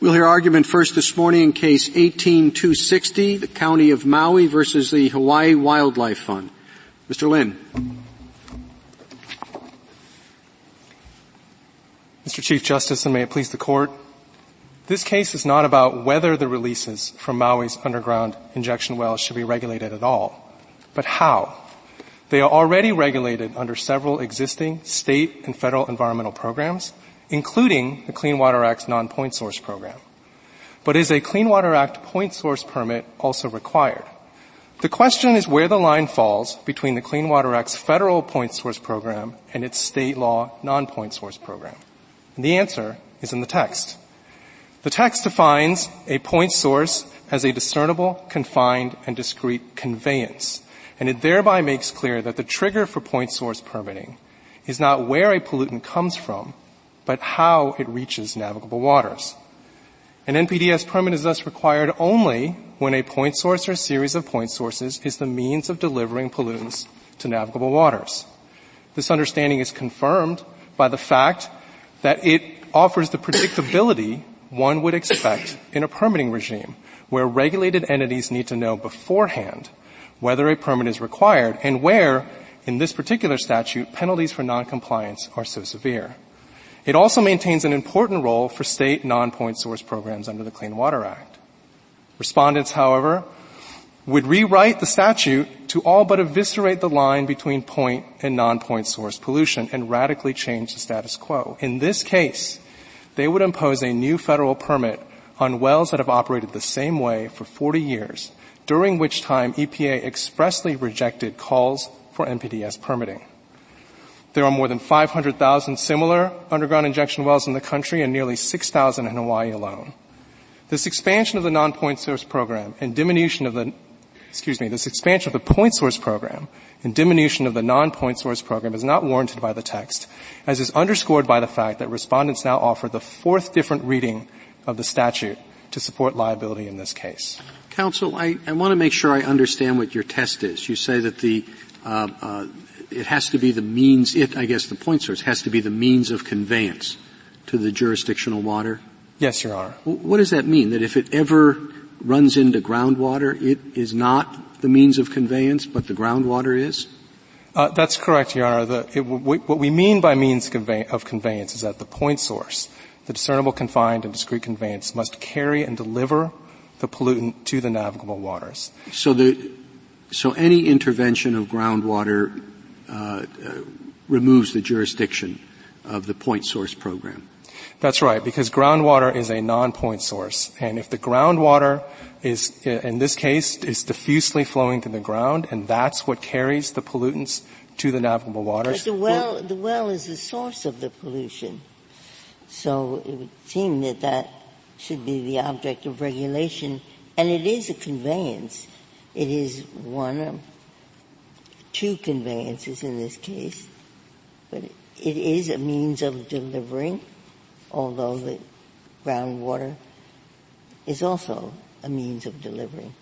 We'll hear argument first this morning in case 18260, the County of Maui versus the Hawaii Wildlife Fund. Mr. Lin. Mr. Chief Justice, and may it please the court, this case is not about whether the releases from Maui's underground injection wells should be regulated at all, but how. They are already regulated under several existing state and federal environmental programs, including the Clean Water Act's non-point source program. But is a Clean Water Act point source permit also required? The question is where the line falls between the Clean Water Act's federal point source program and its state law non-point source program. And the answer is in the text. The text defines a point source as a discernible, confined, and discrete conveyance. And it thereby makes clear that the trigger for point source permitting is not where a pollutant comes from, but how it reaches navigable waters. An NPDES permit is thus required only when a point source or series of point sources is the means of delivering pollutants to navigable waters. This understanding is confirmed by the fact that it offers the predictability one would expect in a permitting regime where regulated entities need to know beforehand whether a permit is required and where, in this particular statute, penalties for noncompliance are so severe. It also maintains an important role for state non-point source programs under the Clean Water Act. Respondents, however, would rewrite the statute to all but eviscerate the line between point and non-point source pollution and radically change the status quo. In this case, they would impose a new federal permit on wells that have operated the same way for 40 years, during which time EPA expressly rejected calls for NPDES permitting. There are more than 500,000 similar underground injection wells in the country and nearly 6,000 in Hawaii alone. This expansion of the non-point source program and diminution of the, excuse me, this expansion of the point source program and diminution of the non-point source program is not warranted by the text, as is underscored by the fact that respondents now offer the fourth different reading of the statute to support liability in this case. Counsel, I, I want to make sure I understand what your test is. You say that the uh, uh, it has to be the means, it, I guess the point source has to be the means of conveyance to the jurisdictional water? Yes, Your Honor. What does that mean? That if it ever runs into groundwater, it is not the means of conveyance, but the groundwater is? Uh, that's correct, Your Honor. The, it, what we mean by means convey, of conveyance is that the point source, the discernible, confined, and discrete conveyance must carry and deliver the pollutant to the navigable waters. So the, so any intervention of groundwater uh, uh, removes the jurisdiction of the point source program. That's right, because groundwater is a non-point source, and if the groundwater is, in this case, is diffusely flowing to the ground, and that's what carries the pollutants to the navigable waters. But the well, the well is the source of the pollution, so it would seem that that should be the object of regulation, and it is a conveyance. It is one two conveyances in this case, but it is a means of delivering, although the groundwater is also a means of delivering.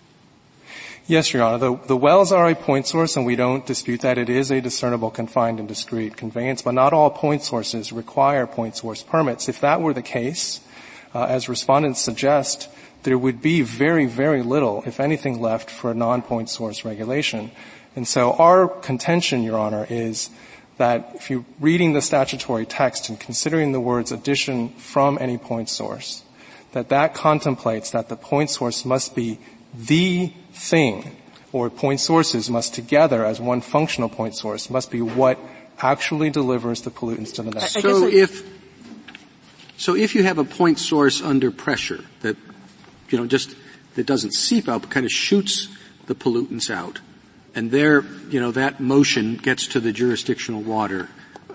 Yes, Your Honor. The, the, wells are a point source, and we don't dispute that. It is a discernible, confined, and discrete conveyance, but not all point sources require point source permits. If that were the case, uh, as respondents suggest, there would be very, very little, if anything, left for a non-point source regulation. And so our contention, Your Honor, is that if you're reading the statutory text and considering the words addition from any point source, that that contemplates that the point source must be the thing, or point sources must together as one functional point source, must be what actually delivers the pollutants to the net. So if, so if you have a point source under pressure that, you know, just, that doesn't seep out, but kind of shoots the pollutants out, and there, you know, that motion gets to the jurisdictional water,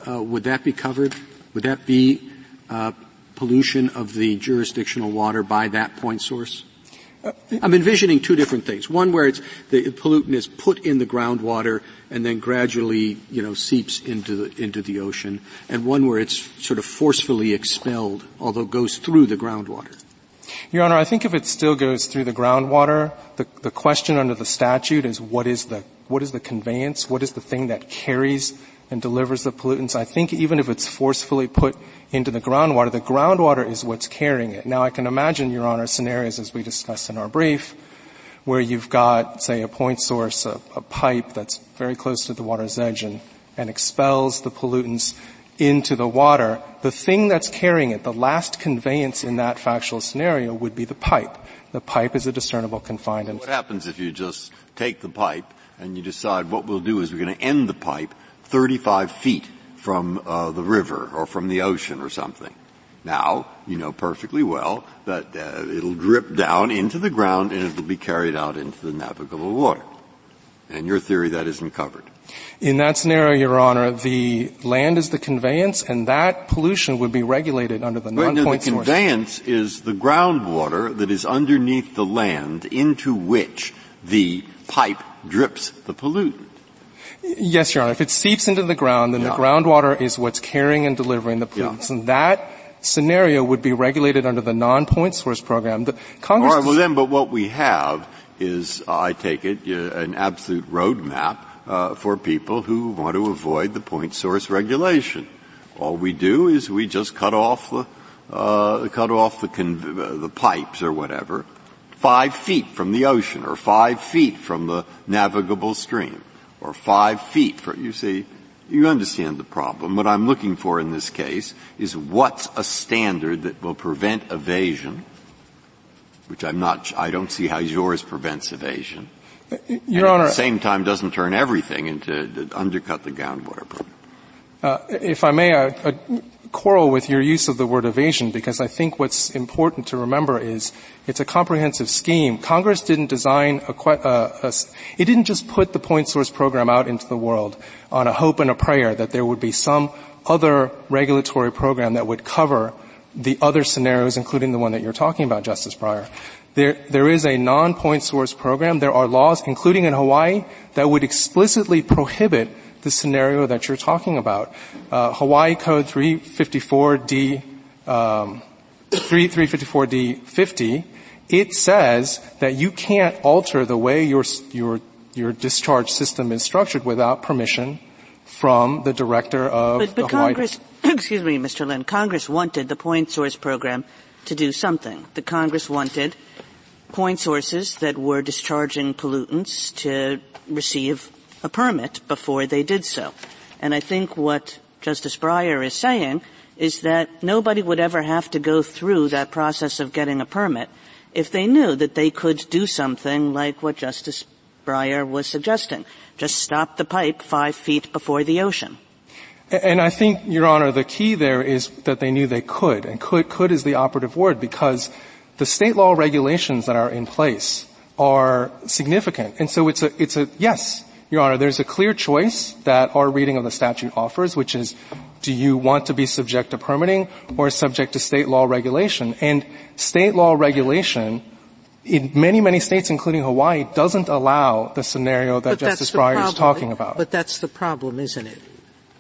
uh, would that be covered? Would that be uh, pollution of the jurisdictional water by that point source? I'm envisioning two different things. One where it's the pollutant is put in the groundwater and then gradually, you know, seeps into the, into the ocean, and one where it's sort of forcefully expelled, although goes through the groundwater. Your Honor, I think if it still goes through the groundwater, the, the question under the statute is what is the, what is the conveyance? What is the thing that carries and delivers the pollutants, I think even if it's forcefully put into the groundwater, the groundwater is what's carrying it. Now I can imagine, Your Honor, scenarios as we discussed in our brief, where you've got, say, a point source, a, a pipe that's very close to the water's edge and, and expels the pollutants into the water. The thing that's carrying it, the last conveyance in that factual scenario would be the pipe. The pipe is a discernible confined. What happens if you just take the pipe and you decide what we'll do is we're going to end the pipe 35 feet from uh, the river or from the ocean or something. Now, you know perfectly well that uh, it'll drip down into the ground and it'll be carried out into the navigable water. And your theory that isn't covered. In that scenario, Your Honor, the land is the conveyance, and that pollution would be regulated under the non-point well, The conveyance is the groundwater that is underneath the land into which the pipe drips the pollutant. Yes, Your Honor. If it seeps into the ground, then yeah. the groundwater is what's carrying and delivering the pollutants. Yeah. And that scenario would be regulated under the non-point source program. The Congress All right, well then, but what we have is, uh, I take it, uh, an absolute roadmap uh, for people who want to avoid the point source regulation. All we do is we just cut off the uh, cut off the, conv- the pipes or whatever, five feet from the ocean or five feet from the navigable stream or five feet for, you see, you understand the problem. What I'm looking for in this case is what's a standard that will prevent evasion, which I'm not, I don't see how yours prevents evasion. Your Honor. At the same time doesn't turn everything into, undercut the groundwater program. Uh, if I may, I, I quarrel with your use of the word evasion because I think what's important to remember is it's a comprehensive scheme. Congress didn't design a, uh, a, it didn't just put the point source program out into the world on a hope and a prayer that there would be some other regulatory program that would cover the other scenarios, including the one that you're talking about, Justice Breyer. There, there is a non-point source program. There are laws, including in Hawaii, that would explicitly prohibit the scenario that you're talking about. Uh, Hawaii Code 354D, um, 354D 50, it says that you can't alter the way your, your, your discharge system is structured without permission from the director of but, but. Congress, excuse me, Mr. Lin, Congress wanted the point source program to do something. The Congress wanted point sources that were discharging pollutants to receive a permit before they did so. And I think what Justice Breyer is saying is that nobody would ever have to go through that process of getting a permit if they knew that they could do something like what Justice Breyer was suggesting. Just stop the pipe five feet before the ocean. And I think, Your Honor, the key there is that they knew they could, and could, could is the operative word because the state law regulations that are in place are significant. And so it's a, it's a, yes, your Honor, there's a clear choice that our reading of the statute offers, which is do you want to be subject to permitting or subject to state law regulation? And state law regulation in many, many states, including Hawaii, doesn't allow the scenario that but Justice Breyer is talking about. But that's the problem, isn't it?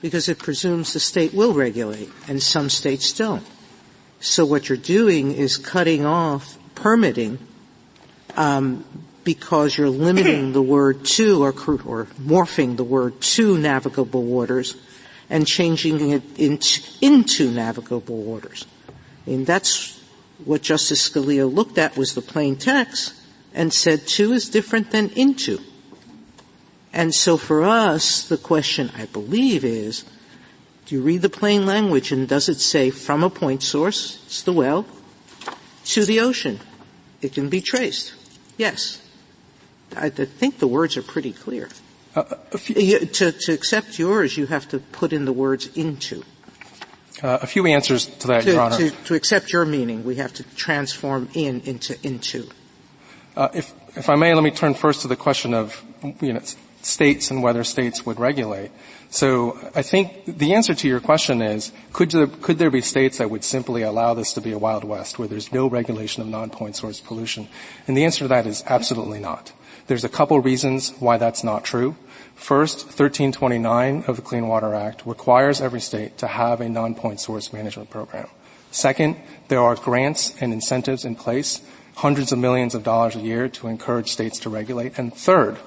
Because it presumes the state will regulate, and some states don't. So what you're doing is cutting off permitting um, because you're limiting the word to or, or morphing the word to navigable waters and changing it into, into navigable waters. And that's what Justice Scalia looked at was the plain text and said to is different than into. And so for us, the question I believe is, do you read the plain language and does it say from a point source, it's the well, to the ocean? It can be traced. Yes. I think the words are pretty clear. Uh, to, to, accept yours, you have to put in the words into. Uh, a few answers to that, to, Your Honor. To, to, accept your meaning, we have to transform in into into. Uh, if, if I may, let me turn first to the question of you know, states and whether states would regulate. So I think the answer to your question is, could there, could there be states that would simply allow this to be a Wild West where there's no regulation of non-point source pollution? And the answer to that is absolutely not. There's a couple reasons why that's not true. First, 1329 of the Clean Water Act requires every state to have a non-point source management program. Second, there are grants and incentives in place, hundreds of millions of dollars a year to encourage states to regulate. And third,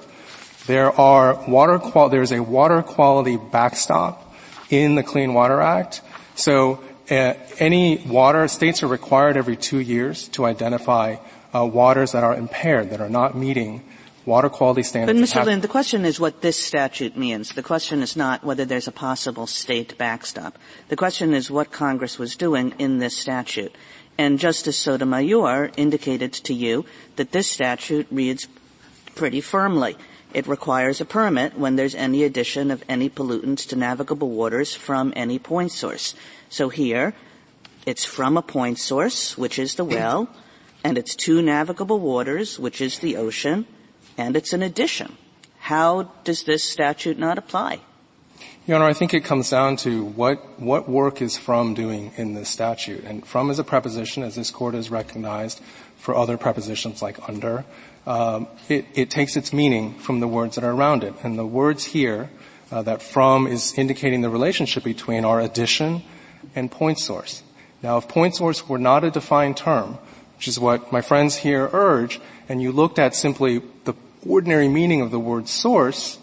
There are water qual- there's a water quality backstop in the Clean Water Act. So uh, any water, states are required every two years to identify uh, waters that are impaired, that are not meeting water quality standards. But Mr. Lin, the question is what this statute means. The question is not whether there's a possible state backstop. The question is what Congress was doing in this statute. And Justice Sotomayor indicated to you that this statute reads pretty firmly. It requires a permit when there's any addition of any pollutants to navigable waters from any point source. So here, it's from a point source, which is the well, and it's to navigable waters, which is the ocean, and it's an addition. How does this statute not apply? Your Honor, I think it comes down to what, what work is from doing in this statute. And from is a preposition, as this court has recognized for other prepositions like under. Um, it, it, takes its meaning from the words that are around it. And the words here, uh, that from is indicating the relationship between our addition and point source. Now, if point source were not a defined term, which is what my friends here urge, and you looked at simply the ordinary meaning of the word source,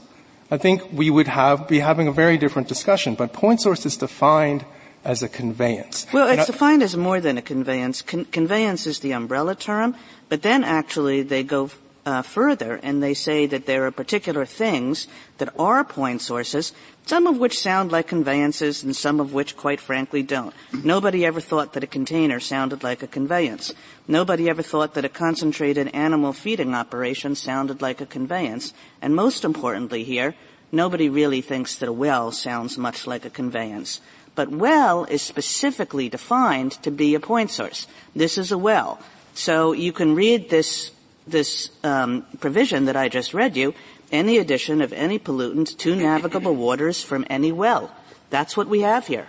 I think we would have, be having a very different discussion. But point source is defined as a conveyance. Well, it's defined as more than a conveyance. Con- conveyance is the umbrella term, but then actually they go uh, further and they say that there are particular things that are point sources, some of which sound like conveyances and some of which quite frankly don't. Nobody ever thought that a container sounded like a conveyance. Nobody ever thought that a concentrated animal feeding operation sounded like a conveyance. And most importantly here, nobody really thinks that a well sounds much like a conveyance. But well is specifically defined to be a point source. This is a well. So you can read this this um, provision that I just read you, any addition of any pollutant to navigable waters from any well. That's what we have here.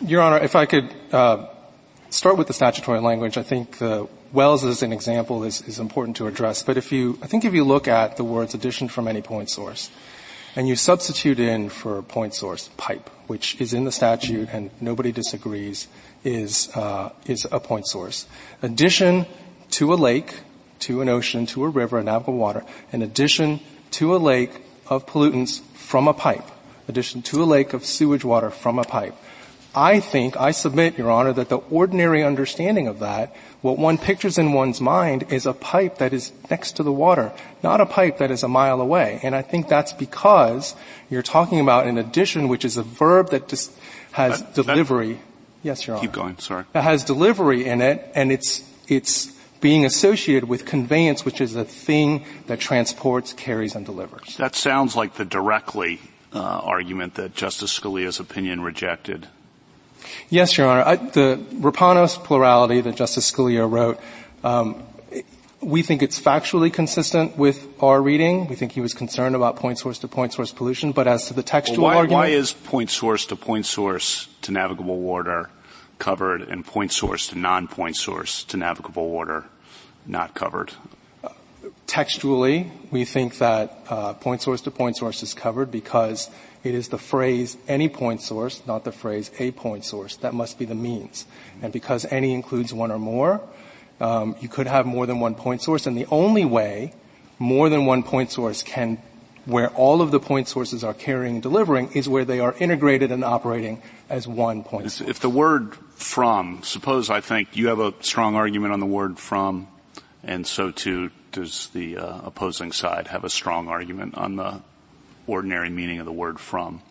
Your Honor, if I could uh, start with the statutory language, I think the wells as an example is, is important to address. But if you, I think if you look at the words addition from any point source, and you substitute in for point source pipe, which is in the statute and nobody disagrees is uh, is a point source. Addition to a lake, to an ocean, to a river, a navigable water, in addition to a lake of pollutants from a pipe, addition to a lake of sewage water from a pipe. I think, I submit, Your Honor, that the ordinary understanding of that, what one pictures in one's mind is a pipe that is next to the water, not a pipe that is a mile away. And I think that's because you're talking about an addition, which is a verb that just has that, delivery. That, yes, Your Honor. Keep going, sorry. That has delivery in it, and it's, it's being associated with conveyance, which is a thing that transports, carries, and delivers. That sounds like the directly uh, argument that Justice Scalia's opinion rejected. Yes, Your Honor. I, the Rapanos plurality that Justice Scalia wrote, um, we think it's factually consistent with our reading. We think he was concerned about point source to point source pollution, but as to the textual well, why, argument. Why is point source to point source to navigable water covered and point source to non-point source to navigable water not covered? textually, we think that uh, point source to point source is covered because it is the phrase any point source, not the phrase a point source. That must be the means. And because any includes one or more, um, you could have more than one point source. And the only way more than one point source can, where all of the point sources are carrying and delivering, is where they are integrated and operating as one point source. If the word from, suppose I think you have a strong argument on the word from, and so too does the uh, opposing side have a strong argument on the ordinary meaning of the word from.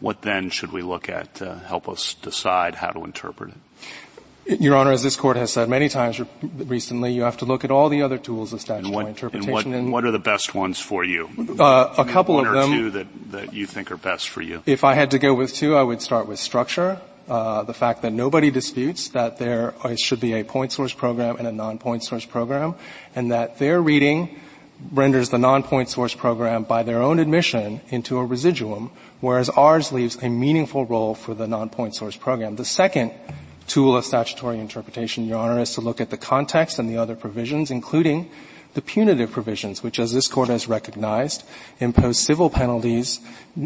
What then should we look at to help us decide how to interpret it? Your Honor, as this court has said many times recently, you have to look at all the other tools of statutory and what, interpretation. And what, and what, are the best ones for you? Uh, a couple One of them. One or two that, that you think are best for you. If I had to go with two, I would start with structure. Uh, the fact that nobody disputes that there should be a point source program and a non-point source program, and that their reading renders the non-point source program by their own admission into a residuum, whereas ours leaves a meaningful role for the non-point source program. The second tool of statutory interpretation, Your Honor, is to look at the context and the other provisions, including the punitive provisions, which, as this court has recognized, impose civil penalties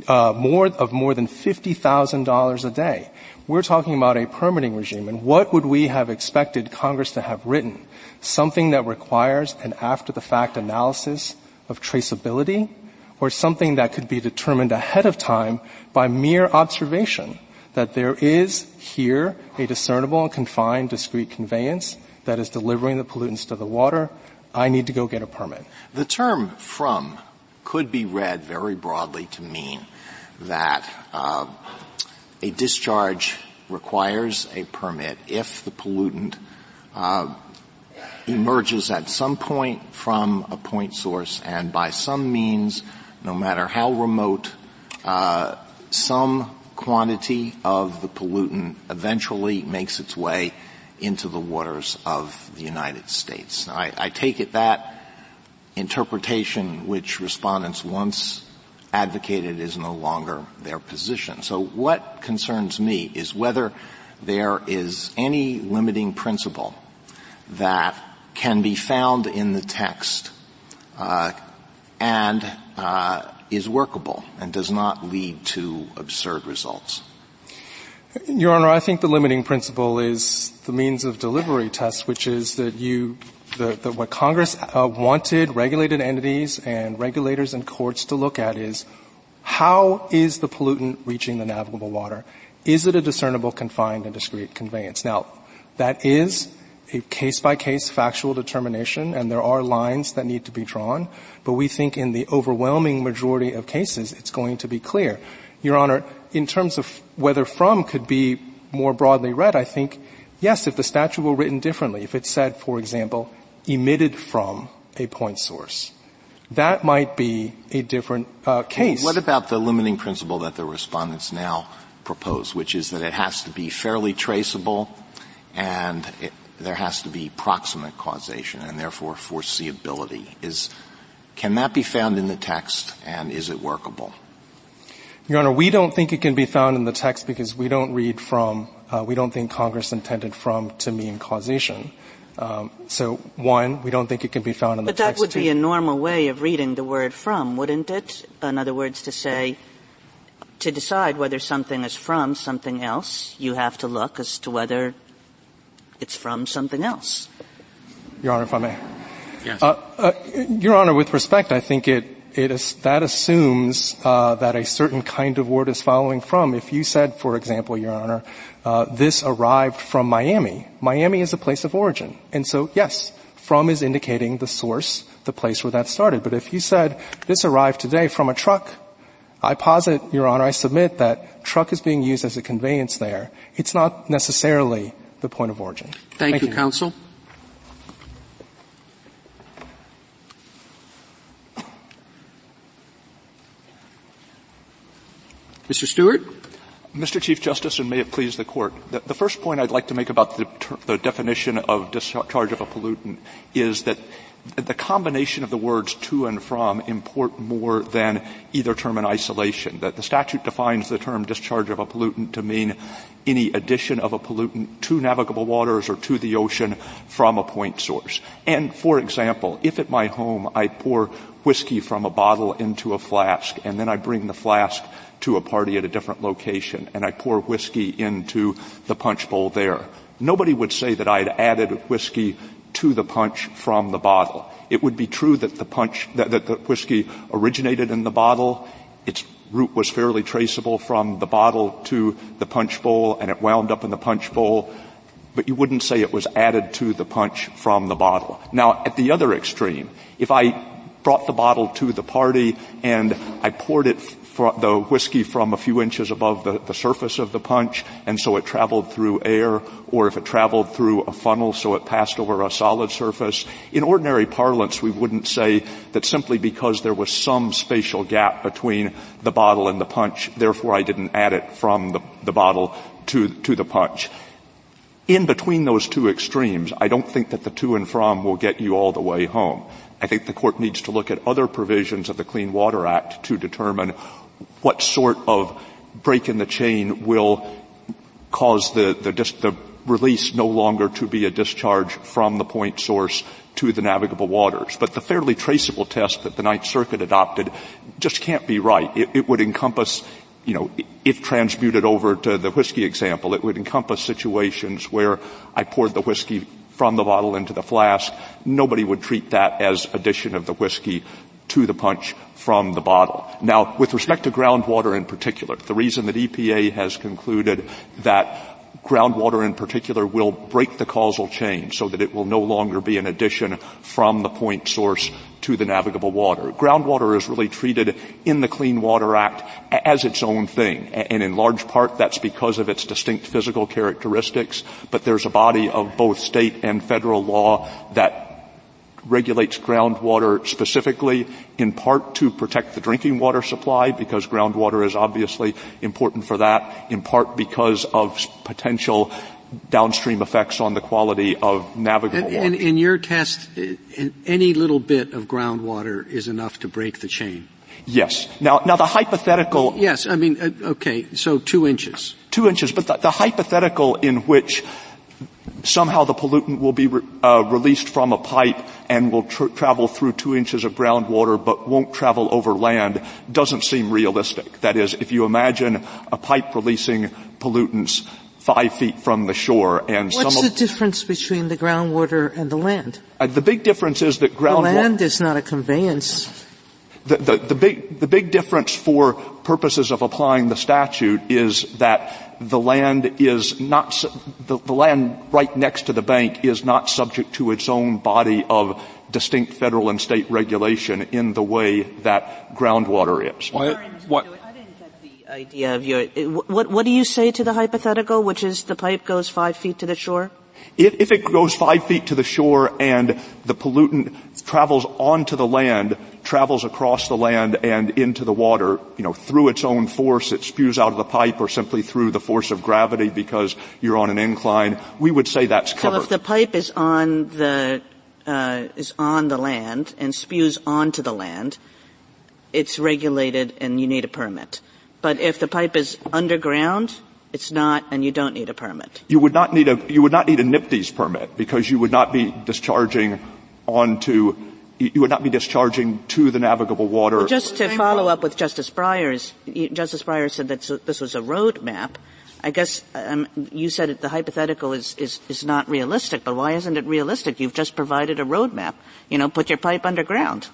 uh, more of more than fifty thousand dollars a day. We're talking about a permitting regime, and what would we have expected Congress to have written? Something that requires an after-the-fact analysis of traceability or something that could be determined ahead of time by mere observation that there is here a discernible and confined discrete conveyance that is delivering the pollutants to the water, I need to go get a permit. The term from could be read very broadly to mean that uh, a discharge requires a permit if the pollutant uh, emerges at some point from a point source and by some means, no matter how remote, uh, some quantity of the pollutant eventually makes its way into the waters of the United States. I, I take it that interpretation which respondents once advocated is no longer their position. So what concerns me is whether there is any limiting principle that can be found in the text uh, and uh, is workable and does not lead to absurd results. Your Honor, I think the limiting principle is the means of delivery test, which is that you, the, what Congress uh, wanted regulated entities and regulators and courts to look at is how is the pollutant reaching the navigable water? Is it a discernible, confined, and discrete conveyance? Now, that is a case-by-case factual determination, and there are lines that need to be drawn, but we think in the overwhelming majority of cases it's going to be clear. Your Honor, in terms of whether from could be more broadly read, I think, yes, if the statute were written differently, if it said, for example, emitted from a point source, that might be a different uh, case. What about the limiting principle that the respondents now propose, which is that it has to be fairly traceable and it, there has to be proximate causation and therefore foreseeability. Is, can that be found in the text and is it workable? Your Honor, we don't think it can be found in the text because we don't read from, uh, we don't think Congress intended from to mean causation. Um, so one, we don't think it can be found in the but text. But that would be a normal way of reading the word from, wouldn't it? In other words, to say, to decide whether something is from something else, you have to look as to whether it's from something else. Your Honor, if I may. Yes. Uh, uh, Your Honor, with respect, I think it it is, that assumes uh, that a certain kind of word is following from. If you said, for example, Your Honor, uh, this arrived from Miami, Miami is a place of origin, and so yes, from is indicating the source, the place where that started. But if you said this arrived today from a truck, I posit, Your Honor, I submit that truck is being used as a conveyance there. It's not necessarily the point of origin. Thank, Thank you, you, counsel. Mr. Stewart? Mr. Chief Justice, and may it please the Court, the, the first point I'd like to make about the, the definition of discharge of a pollutant is that the combination of the words to and from import more than either term in isolation. That the statute defines the term discharge of a pollutant to mean any addition of a pollutant to navigable waters or to the ocean from a point source. And for example, if at my home I pour whiskey from a bottle into a flask and then I bring the flask to a party at a different location and I pour whiskey into the punch bowl there. Nobody would say that I had added whiskey to the punch from the bottle. It would be true that the punch, that, that the whiskey originated in the bottle. Its route was fairly traceable from the bottle to the punch bowl and it wound up in the punch bowl but you wouldn't say it was added to the punch from the bottle. Now, at the other extreme, if I brought the bottle to the party and I poured it the whiskey from a few inches above the, the surface of the punch, and so it traveled through air, or if it traveled through a funnel, so it passed over a solid surface. In ordinary parlance, we wouldn't say that simply because there was some spatial gap between the bottle and the punch, therefore I didn't add it from the, the bottle to, to the punch. In between those two extremes, I don't think that the to and from will get you all the way home. I think the court needs to look at other provisions of the Clean Water Act to determine what sort of break in the chain will cause the, the, the release no longer to be a discharge from the point source to the navigable waters. But the fairly traceable test that the Ninth Circuit adopted just can't be right. It, it, would encompass, you know, if transmuted over to the whiskey example, it would encompass situations where I poured the whiskey from the bottle into the flask. Nobody would treat that as addition of the whiskey to the punch from the bottle. Now, with respect to groundwater in particular, the reason that EPA has concluded that groundwater in particular will break the causal chain so that it will no longer be an addition from the point source to the navigable water. Groundwater is really treated in the Clean Water Act as its own thing, and in large part that's because of its distinct physical characteristics, but there's a body of both state and federal law that regulates groundwater specifically in part to protect the drinking water supply because groundwater is obviously important for that, in part because of potential downstream effects on the quality of navigable and, water. And in your test, any little bit of groundwater is enough to break the chain. Yes. Now, now the hypothetical. Yes, I mean, uh, okay, so two inches. Two inches, but the, the hypothetical in which somehow the pollutant will be uh, released from a pipe and will tr- travel through two inches of groundwater but won't travel over land doesn't seem realistic. That is, if you imagine a pipe releasing pollutants five feet from the shore and What's the difference between the groundwater and the land? Uh, the big difference is that groundwater... The land is not a conveyance. The, the, the, big, the big difference for purposes of applying the statute is that the land is not, the, the land right next to the bank is not subject to its own body of distinct federal and state regulation in the way that groundwater is. What, what, idea of your, what, what do you say to the hypothetical, which is the pipe goes five feet to the shore? If, if it goes five feet to the shore and the pollutant travels onto the land, travels across the land and into the water, you know, through its own force, it spews out of the pipe or simply through the force of gravity because you're on an incline, we would say that's covered. So if the pipe is on the, uh, is on the land and spews onto the land, it's regulated and you need a permit. But if the pipe is underground, it's not, and you don't need a permit. You would not need a, you would not need a NPDES permit because you would not be discharging onto, you would not be discharging to the navigable water. Well, just to follow up with Justice Breyer's, Justice Breyer said that this was a road map. I guess um, you said the hypothetical is, is, is not realistic, but why isn't it realistic? You've just provided a roadmap. You know, put your pipe underground.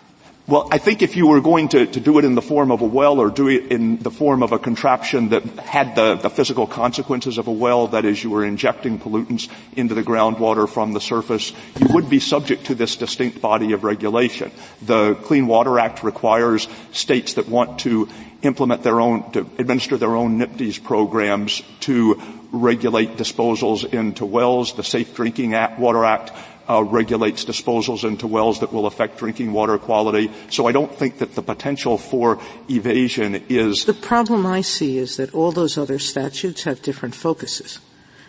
Well, I think if you were going to, to do it in the form of a well or do it in the form of a contraption that had the, the physical consequences of a well, that is you were injecting pollutants into the groundwater from the surface, you would be subject to this distinct body of regulation. The Clean Water Act requires states that want to implement their own, to administer their own NPDES programs to regulate disposals into wells. The Safe Drinking Water Act uh, regulates disposals into wells that will affect drinking water quality. So I don't think that the potential for evasion is. The problem I see is that all those other statutes have different focuses.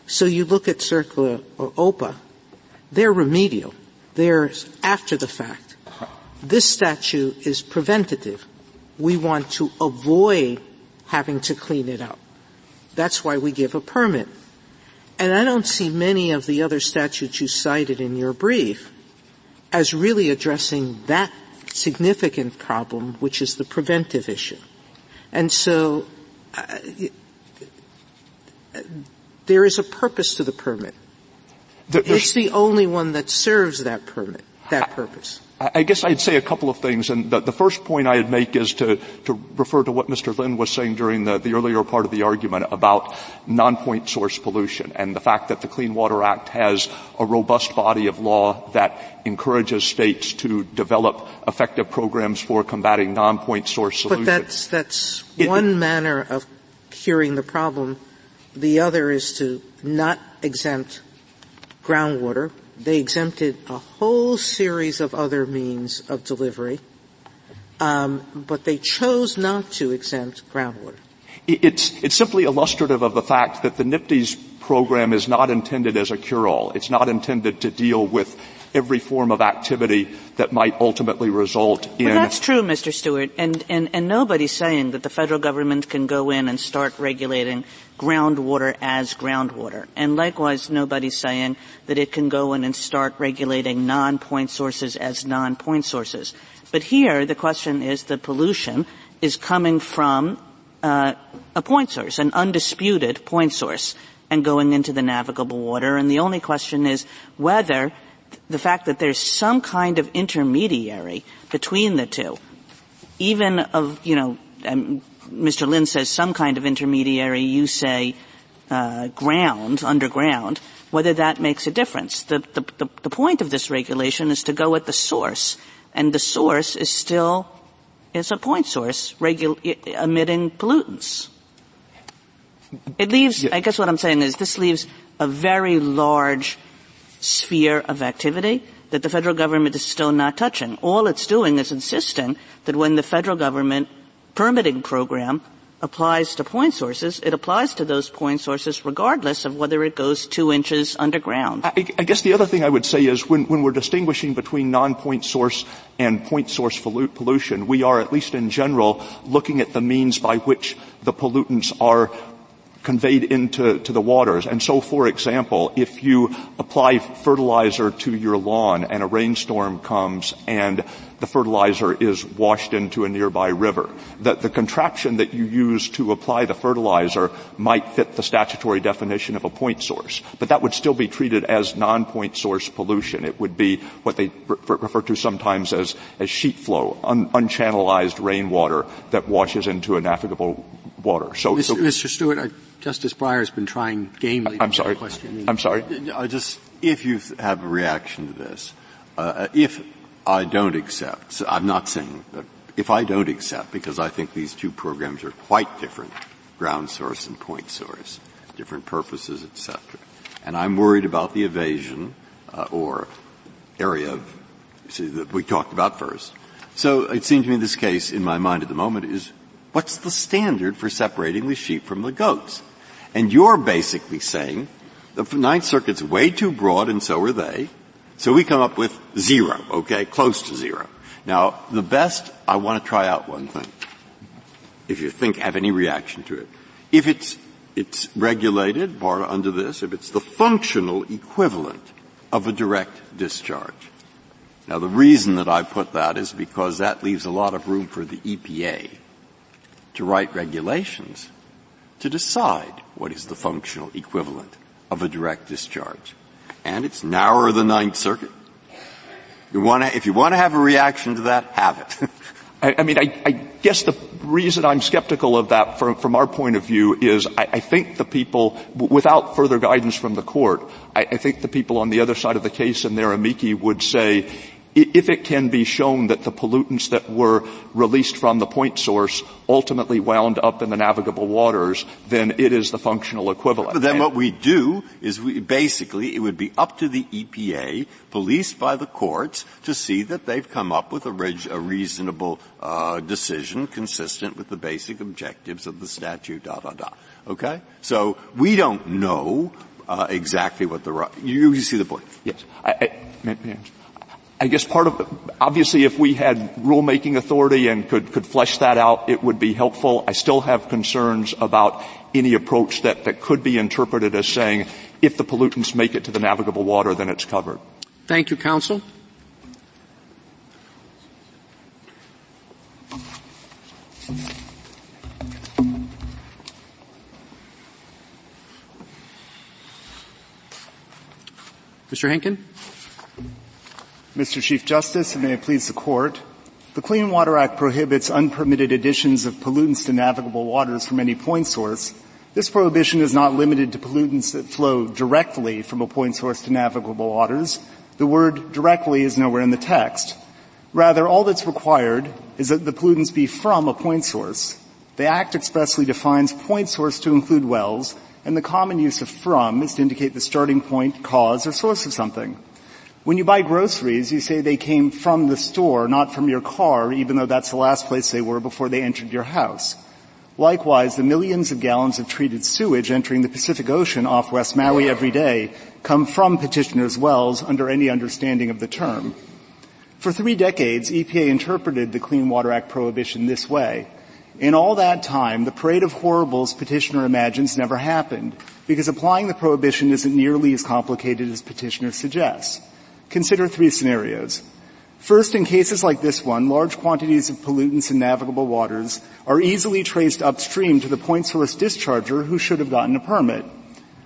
So you look at CERCLA or OPA, they're remedial. They're after the fact. This statute is preventative. We want to avoid having to clean it up. That's why we give a permit. And I don't see many of the other statutes you cited in your brief as really addressing that significant problem, which is the preventive issue. And so, uh, there is a purpose to the permit. it's the only one that serves that permit, that purpose. I guess I'd say a couple of things, and the, the, first point I'd make is to, to refer to what Mr. Lin was saying during the, the earlier part of the argument about non-point source pollution and the fact that the Clean Water Act has a robust body of law that encourages states to develop effective programs for combating non-point source solutions. But that's, that's it, one manner of curing the problem. The other is to not exempt groundwater they exempted a whole series of other means of delivery, um, but they chose not to exempt groundwater. It's, it's simply illustrative of the fact that the NPDES program is not intended as a cure-all. It's not intended to deal with every form of activity that might ultimately result in. Well, that's true, Mr. Stewart, and, and, and nobody's saying that the federal government can go in and start regulating groundwater as groundwater. And likewise, nobody's saying that it can go in and start regulating non-point sources as non-point sources. But here, the question is the pollution is coming from uh, a point source, an undisputed point source, and going into the navigable water. And the only question is whether the fact that there's some kind of intermediary between the two, even of, you know, um, Mr. Lin says some kind of intermediary, you say uh, ground, underground, whether that makes a difference. The, the, the, the point of this regulation is to go at the source, and the source is still is a point source regu- emitting pollutants. It leaves, yeah. I guess what I'm saying is this leaves a very large sphere of activity that the federal government is still not touching. All it's doing is insisting that when the federal government permitting program applies to point sources, it applies to those point sources regardless of whether it goes two inches underground. I, I guess the other thing I would say is when, when we're distinguishing between non-point source and point source pollution, we are, at least in general, looking at the means by which the pollutants are conveyed into to the waters. And so, for example, if you apply fertilizer to your lawn and a rainstorm comes and the fertilizer is washed into a nearby river, that the contraption that you use to apply the fertilizer might fit the statutory definition of a point source. But that would still be treated as non-point source pollution. It would be what they refer to sometimes as, as sheet flow, un- unchannelized rainwater that washes into a navigable water. So, Mr. So, Mr. Stewart, I Justice Breyer's been trying gamely. I'm sorry. Question. I'm sorry. I just, if you have a reaction to this, uh, if I don't accept, so I'm not saying that if I don't accept, because I think these two programs are quite different, ground source and point source, different purposes, etc., and I'm worried about the evasion uh, or area of, see, that we talked about first. So it seems to me this case, in my mind at the moment, is what's the standard for separating the sheep from the goats? And you're basically saying the Ninth Circuit's way too broad and so are they. So we come up with zero, okay? Close to zero. Now, the best, I want to try out one thing. If you think, have any reaction to it. If it's, it's regulated, under this, if it's the functional equivalent of a direct discharge. Now the reason that I put that is because that leaves a lot of room for the EPA to write regulations to decide what is the functional equivalent of a direct discharge. And it's narrower than Ninth Circuit. You wanna, if you want to have a reaction to that, have it. I, I, mean, I, I, guess the reason I'm skeptical of that from, from our point of view is I, I, think the people, without further guidance from the court, I, think the people on the other side of the case and their amici would say if it can be shown that the pollutants that were released from the point source ultimately wound up in the navigable waters, then it is the functional equivalent. But then what we do is we basically it would be up to the EPA, policed by the courts, to see that they've come up with a, reg- a reasonable uh, decision consistent with the basic objectives of the statute. Da da da. Okay, so we don't know uh, exactly what the you, you see the point. Yes. I, I, I guess part of, obviously if we had rulemaking authority and could, could flesh that out, it would be helpful. I still have concerns about any approach that, that could be interpreted as saying if the pollutants make it to the navigable water, then it's covered. Thank you, counsel. Mr. Henkin? Mr. Chief Justice, and may it please the Court, the Clean Water Act prohibits unpermitted additions of pollutants to navigable waters from any point source. This prohibition is not limited to pollutants that flow directly from a point source to navigable waters. The word directly is nowhere in the text. Rather, all that's required is that the pollutants be from a point source. The Act expressly defines point source to include wells, and the common use of from is to indicate the starting point, cause, or source of something. When you buy groceries, you say they came from the store, not from your car, even though that's the last place they were before they entered your house. Likewise, the millions of gallons of treated sewage entering the Pacific Ocean off West Maui every day come from petitioners' wells under any understanding of the term. For three decades, EPA interpreted the Clean Water Act prohibition this way. In all that time, the parade of horribles petitioner imagines never happened, because applying the prohibition isn't nearly as complicated as petitioner suggests. Consider three scenarios. First, in cases like this one, large quantities of pollutants in navigable waters are easily traced upstream to the point source discharger who should have gotten a permit.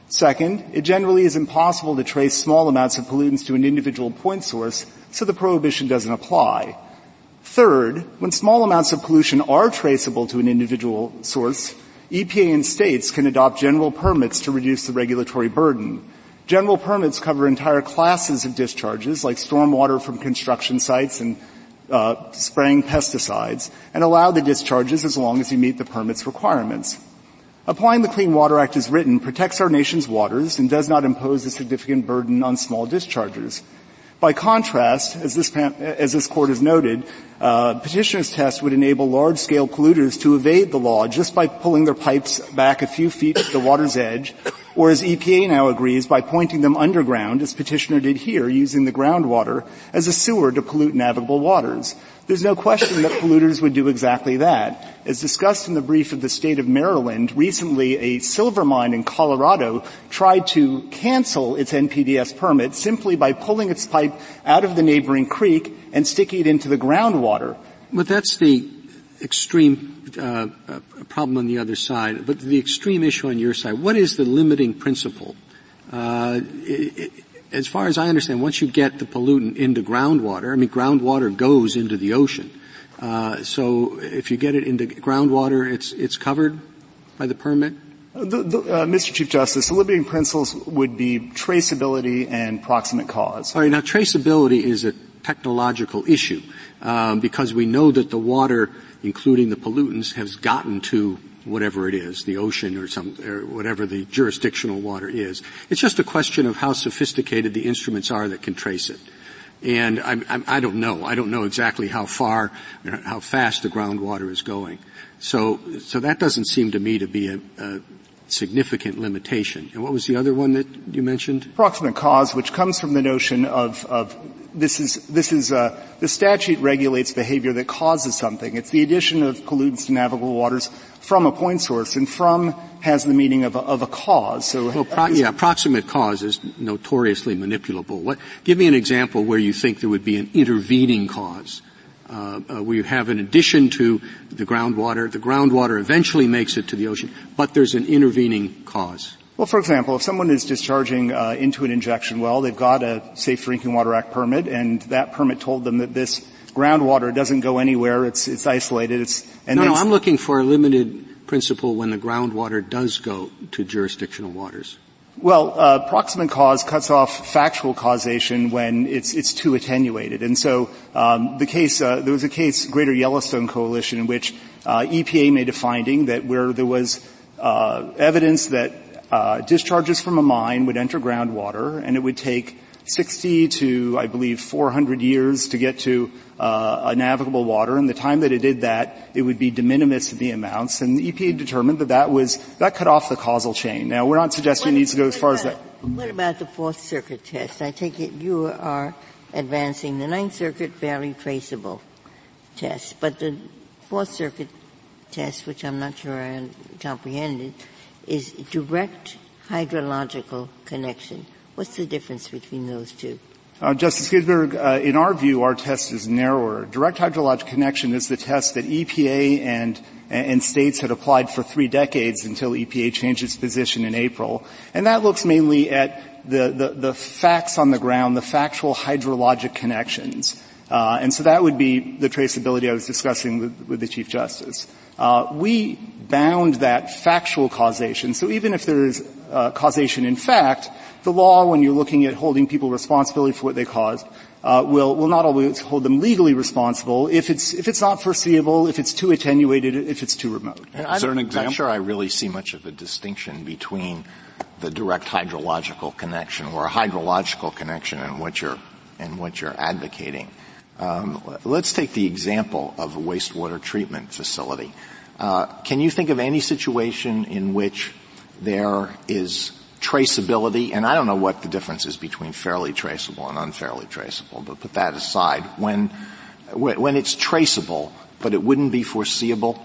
Second, it generally is impossible to trace small amounts of pollutants to an individual point source, so the prohibition doesn't apply. Third, when small amounts of pollution are traceable to an individual source, EPA and states can adopt general permits to reduce the regulatory burden. General permits cover entire classes of discharges, like stormwater from construction sites and uh, spraying pesticides, and allow the discharges as long as you meet the permit's requirements. Applying the Clean Water Act as written protects our nation's waters and does not impose a significant burden on small dischargers. By contrast, as this, as this court has noted, uh, petitioner's test would enable large-scale polluters to evade the law just by pulling their pipes back a few feet to the water's edge, or as EPA now agrees, by pointing them underground, as petitioner did here, using the groundwater as a sewer to pollute navigable waters. There's no question that polluters would do exactly that. As discussed in the brief of the state of Maryland, recently a silver mine in Colorado tried to cancel its NPDES permit simply by pulling its pipe out of the neighboring creek and sticking it into the groundwater. But that's the extreme uh, uh, problem on the other side. But the extreme issue on your side, what is the limiting principle? Uh, it, it, as far as I understand, once you get the pollutant into groundwater, I mean, groundwater goes into the ocean. Uh, so if you get it into groundwater, it's it's covered by the permit. The, the, uh, Mr. Chief Justice, the limiting principles would be traceability and proximate cause. All right. Now, traceability is a technological issue um, because we know that the water, including the pollutants, has gotten to whatever it is, the ocean or some, or whatever the jurisdictional water is. It's just a question of how sophisticated the instruments are that can trace it. And I'm, I'm, I do not know. I don't know exactly how far, how fast the groundwater is going. So, so that doesn't seem to me to be a, a significant limitation. And what was the other one that you mentioned? Proximate cause, which comes from the notion of, of this is, this is, uh, the statute regulates behavior that causes something. It's the addition of pollutants to navigable waters from a point source, and from has the meaning of a, of a cause. So, well, pro- yeah, proximate cause is notoriously manipulable. What, give me an example where you think there would be an intervening cause. Uh, uh, we have in addition to the groundwater. The groundwater eventually makes it to the ocean, but there's an intervening cause. Well, for example, if someone is discharging uh, into an injection well, they've got a Safe Drinking Water Act permit, and that permit told them that this groundwater doesn't go anywhere. It's it's isolated. It's and no, no. I'm looking for a limited principle when the groundwater does go to jurisdictional waters. Well, uh, proximate cause cuts off factual causation when it's it's too attenuated, and so um, the case uh, there was a case, Greater Yellowstone Coalition, in which uh, EPA made a finding that where there was uh, evidence that uh, discharges from a mine would enter groundwater, and it would take 60 to, I believe, 400 years to get to uh, a navigable water. And the time that it did that, it would be de minimis in the amounts. And the EPA determined that that was that cut off the causal chain. Now, we're not suggesting what, it needs to go as far about, as that. What about the Fourth Circuit test? I take it you are advancing the Ninth Circuit fairly traceable test, but the Fourth Circuit test, which I'm not sure I comprehended, is direct hydrological connection. What's the difference between those two? Uh, Justice Ginsburg, uh, in our view, our test is narrower. Direct hydrologic connection is the test that EPA and and states had applied for three decades until EPA changed its position in April. And that looks mainly at the, the, the facts on the ground, the factual hydrologic connections. Uh, and so that would be the traceability I was discussing with, with the Chief Justice. Uh, we bound that factual causation. So even if there is uh, causation in fact, the law, when you're looking at holding people responsibility for what they caused, uh, will will not always hold them legally responsible if it's if it's not foreseeable, if it's too attenuated, if it's too remote. And Is there an example? I'm not sure I really see much of a distinction between the direct hydrological connection or a hydrological connection and what you're and what you're advocating. Um, let's take the example of a wastewater treatment facility. Uh, can you think of any situation in which there is traceability, and I don't know what the difference is between fairly traceable and unfairly traceable, but put that aside. When, when it's traceable, but it wouldn't be foreseeable,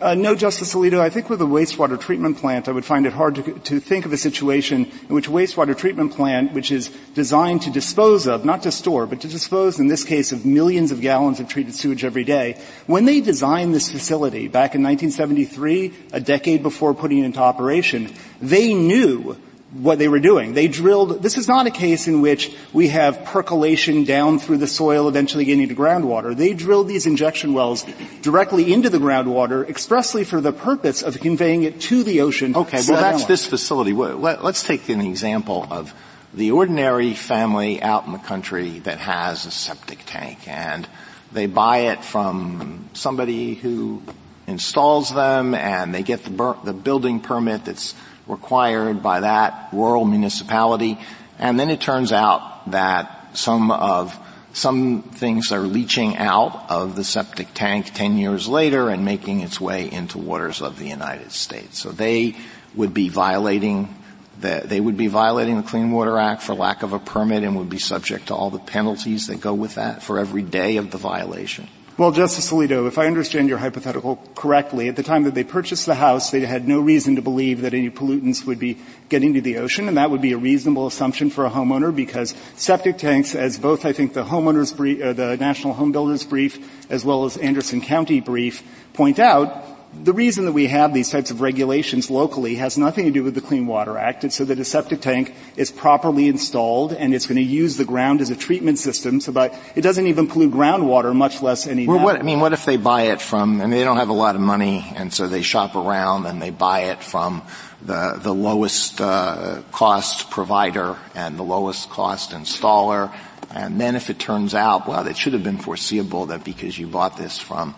uh, no, Justice Alito. I think with a wastewater treatment plant, I would find it hard to, to, think of a situation in which a wastewater treatment plant, which is designed to dispose of, not to store, but to dispose, in this case, of millions of gallons of treated sewage every day, when they designed this facility back in 1973, a decade before putting it into operation, they knew what they were doing. They drilled, this is not a case in which we have percolation down through the soil, eventually getting to groundwater. They drilled these injection wells directly into the groundwater expressly for the purpose of conveying it to the ocean. Okay, well that's this facility. Let's take an example of the ordinary family out in the country that has a septic tank and they buy it from somebody who installs them and they get the, bur- the building permit that's required by that rural municipality. And then it turns out that some of some things are leaching out of the septic tank 10 years later and making its way into waters of the United States. So they would be violating the, they would be violating the Clean Water Act for lack of a permit and would be subject to all the penalties that go with that for every day of the violation. Well, Justice Alito, if I understand your hypothetical correctly, at the time that they purchased the house, they had no reason to believe that any pollutants would be getting to the ocean, and that would be a reasonable assumption for a homeowner because septic tanks, as both I think the homeowners brief, uh, the National Home Builders brief, as well as Anderson County brief, point out, the reason that we have these types of regulations locally has nothing to do with the Clean Water Act. It's so that a septic tank is properly installed and it's going to use the ground as a treatment system so that it doesn't even pollute groundwater, much less any. Well, what, I mean, what if they buy it from, and they don't have a lot of money and so they shop around and they buy it from the, the lowest uh, cost provider and the lowest cost installer and then if it turns out, well, it should have been foreseeable that because you bought this from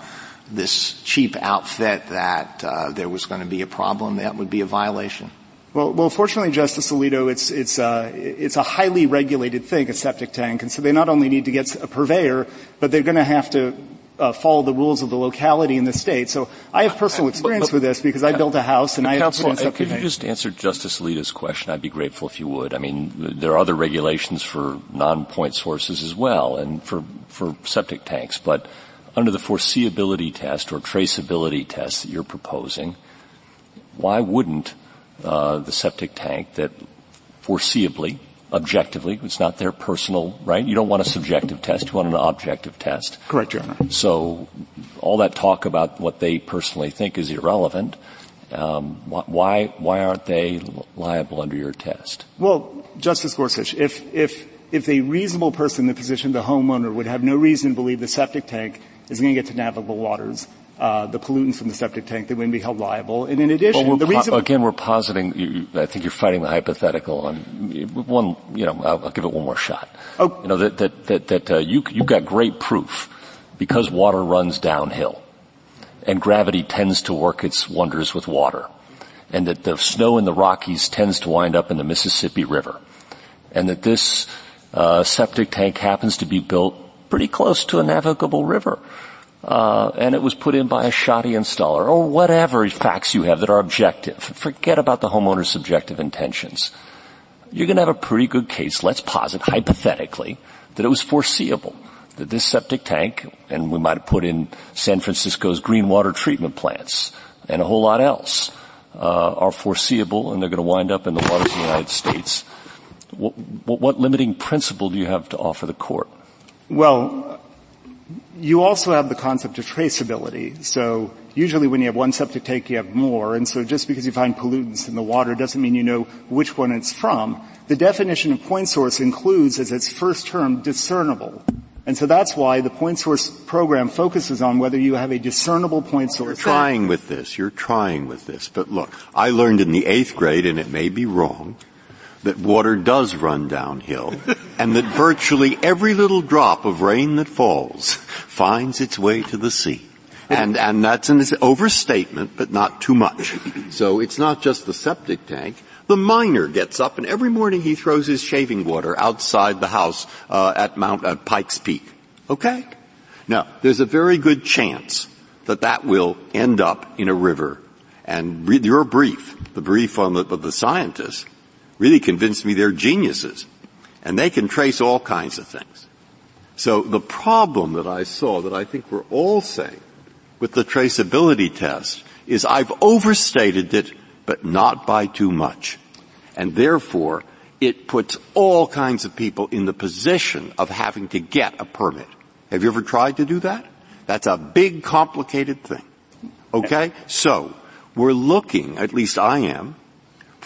this cheap outfit that uh, there was going to be a problem, that would be a violation. Well, well, fortunately, Justice Alito, it's it's uh, it's a highly regulated thing, a septic tank, and so they not only need to get a purveyor, but they're going to have to uh, follow the rules of the locality in the state. So I have personal experience but, but, with this because I built a house and I counsel, have to put in Could you just answer Justice Alito's question? I'd be grateful if you would. I mean, there are other regulations for non-point sources as well, and for for septic tanks, but under the foreseeability test or traceability test that you're proposing, why wouldn't uh, the septic tank that foreseeably, objectively, it's not their personal, right? You don't want a subjective test, you want an objective test. Correct, Your Honor. So all that talk about what they personally think is irrelevant. Um, why why aren't they liable under your test? Well, Justice Gorsuch, if if if a reasonable person in the position of the homeowner would have no reason to believe the septic tank is going to get to navigable waters. Uh, the pollutants from the septic tank, they wouldn't be held liable. And in addition, well, the reason po- again we're positing. You, I think you're fighting the hypothetical on one. You know, I'll, I'll give it one more shot. Oh. You know that that that, that uh, you you got great proof because water runs downhill, and gravity tends to work its wonders with water, and that the snow in the Rockies tends to wind up in the Mississippi River, and that this uh, septic tank happens to be built pretty close to a navigable river. Uh, and it was put in by a shoddy installer, or whatever facts you have that are objective. Forget about the homeowner's subjective intentions. You're going to have a pretty good case, let's posit hypothetically, that it was foreseeable that this septic tank, and we might have put in San Francisco's green water treatment plants and a whole lot else, uh, are foreseeable and they're going to wind up in the waters of the United States. What, what, what limiting principle do you have to offer the court? Well, you also have the concept of traceability. So usually when you have one septic tank, you have more. And so just because you find pollutants in the water doesn't mean you know which one it's from. The definition of point source includes as its first term discernible. And so that's why the point source program focuses on whether you have a discernible point source. You're trying with this. You're trying with this. But look, I learned in the eighth grade, and it may be wrong, that water does run downhill and that virtually every little drop of rain that falls finds its way to the sea. And, and that's an overstatement, but not too much. So it's not just the septic tank. The miner gets up and every morning he throws his shaving water outside the house uh, at Mount uh, Pikes Peak. Okay? Now, there's a very good chance that that will end up in a river. And your brief, the brief on the, of the scientists, really convinced me they're geniuses. And they can trace all kinds of things. So the problem that I saw that I think we're all saying with the traceability test is I've overstated it, but not by too much. And therefore, it puts all kinds of people in the position of having to get a permit. Have you ever tried to do that? That's a big complicated thing. Okay? So, we're looking, at least I am,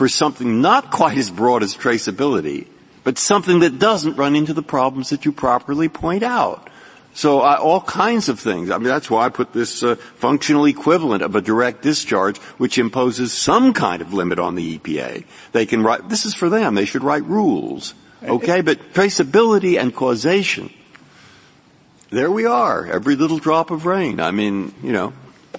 for something not quite as broad as traceability, but something that doesn't run into the problems that you properly point out. So uh, all kinds of things. I mean, that's why I put this uh, functional equivalent of a direct discharge, which imposes some kind of limit on the EPA. They can write. This is for them. They should write rules. Okay, but traceability and causation. There we are. Every little drop of rain. I mean, you know.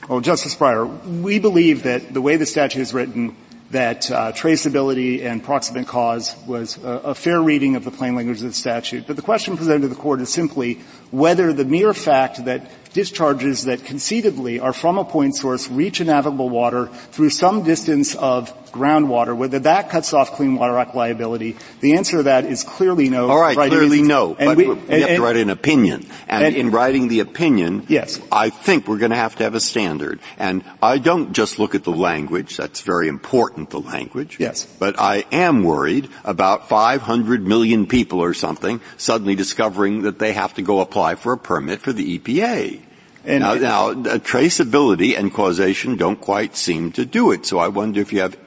Well, Justice Breyer, we believe that the way the statute is written, that uh, traceability and proximate cause was a, a, fair reading of the plain language of the statute. But the question presented to the court is simply whether the mere fact that discharges that conceitedly are from a point source reach navigable water through some distance of groundwater, whether that cuts off Clean Water Act liability. The answer to that is clearly no. All right, clearly no. And but we, we and, have to write an opinion. And, and, in writing the opinion, yes. I think we're going to have to have a standard. And I don't just look at the language. That's very important, the language. Yes. But I am worried about 500 million people or something suddenly discovering that they have to go apply for a permit for the EPA. And now, now traceability and causation don't quite seem to do it. So I wonder if you have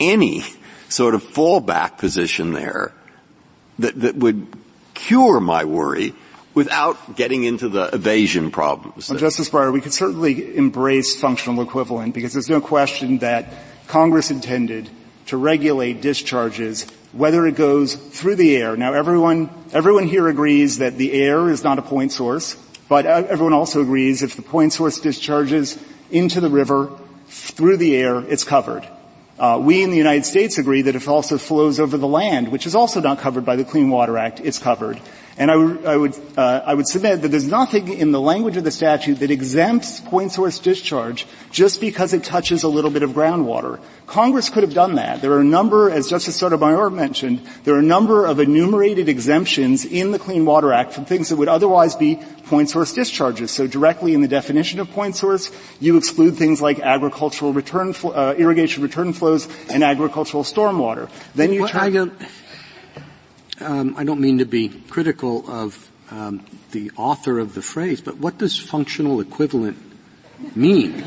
any sort of fallback position there that, that would cure my worry without getting into the evasion problems. Well, Justice Breyer, we could certainly embrace functional equivalent because there's no question that Congress intended to regulate discharges whether it goes through the air. Now everyone, everyone here agrees that the air is not a point source. But everyone also agrees if the point source discharges into the river through the air, it's covered. Uh, we in the United States agree that if it also flows over the land, which is also not covered by the Clean Water Act, it's covered. And I would, I would, uh, I would submit that there's nothing in the language of the statute that exempts point source discharge just because it touches a little bit of groundwater. Congress could have done that. There are a number, as Justice Sotomayor mentioned, there are a number of enumerated exemptions in the Clean Water Act from things that would otherwise be point source discharges. So directly in the definition of point source, you exclude things like agricultural return, uh, irrigation return flows and agricultural stormwater. Then you turn, um, I don't mean to be critical of um, the author of the phrase, but what does functional equivalent mean?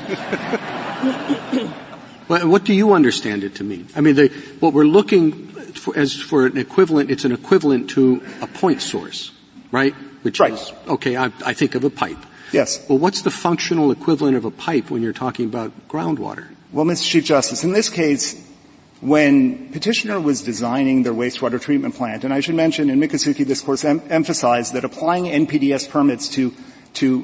what do you understand it to mean? I mean, the, what we're looking for, as for an equivalent, it's an equivalent to a point source, right? Which right. is okay. I, I think of a pipe. Yes. Well, what's the functional equivalent of a pipe when you're talking about groundwater? Well, Mr. Chief Justice, in this case, when petitioner was designing their wastewater treatment plant, and I should mention in Miccosukee this course em- emphasized that applying NPDES permits to to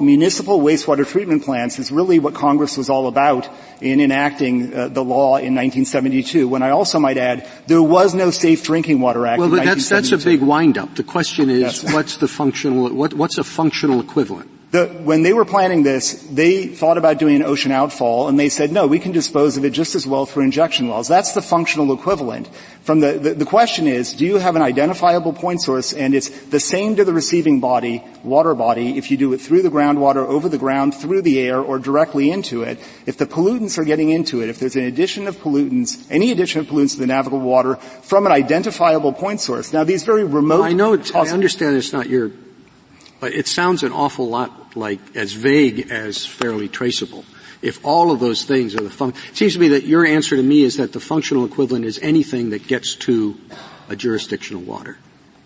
municipal wastewater treatment plants is really what Congress was all about in enacting uh, the law in 1972. When I also might add, there was no Safe Drinking Water Act. Well, but that's that's a big windup. The question is, yes. what's the functional? What, what's a functional equivalent? The, when they were planning this, they thought about doing an ocean outfall, and they said, no, we can dispose of it just as well through injection wells. That's the functional equivalent. From the, the, the question is, do you have an identifiable point source, and it's the same to the receiving body, water body, if you do it through the groundwater, over the ground, through the air, or directly into it. If the pollutants are getting into it, if there's an addition of pollutants, any addition of pollutants to the navigable water from an identifiable point source. Now, these very remote. Well, I know. I understand it's not your but it sounds an awful lot like as vague as fairly traceable. If all of those things are the fun, it seems to me that your answer to me is that the functional equivalent is anything that gets to a jurisdictional water.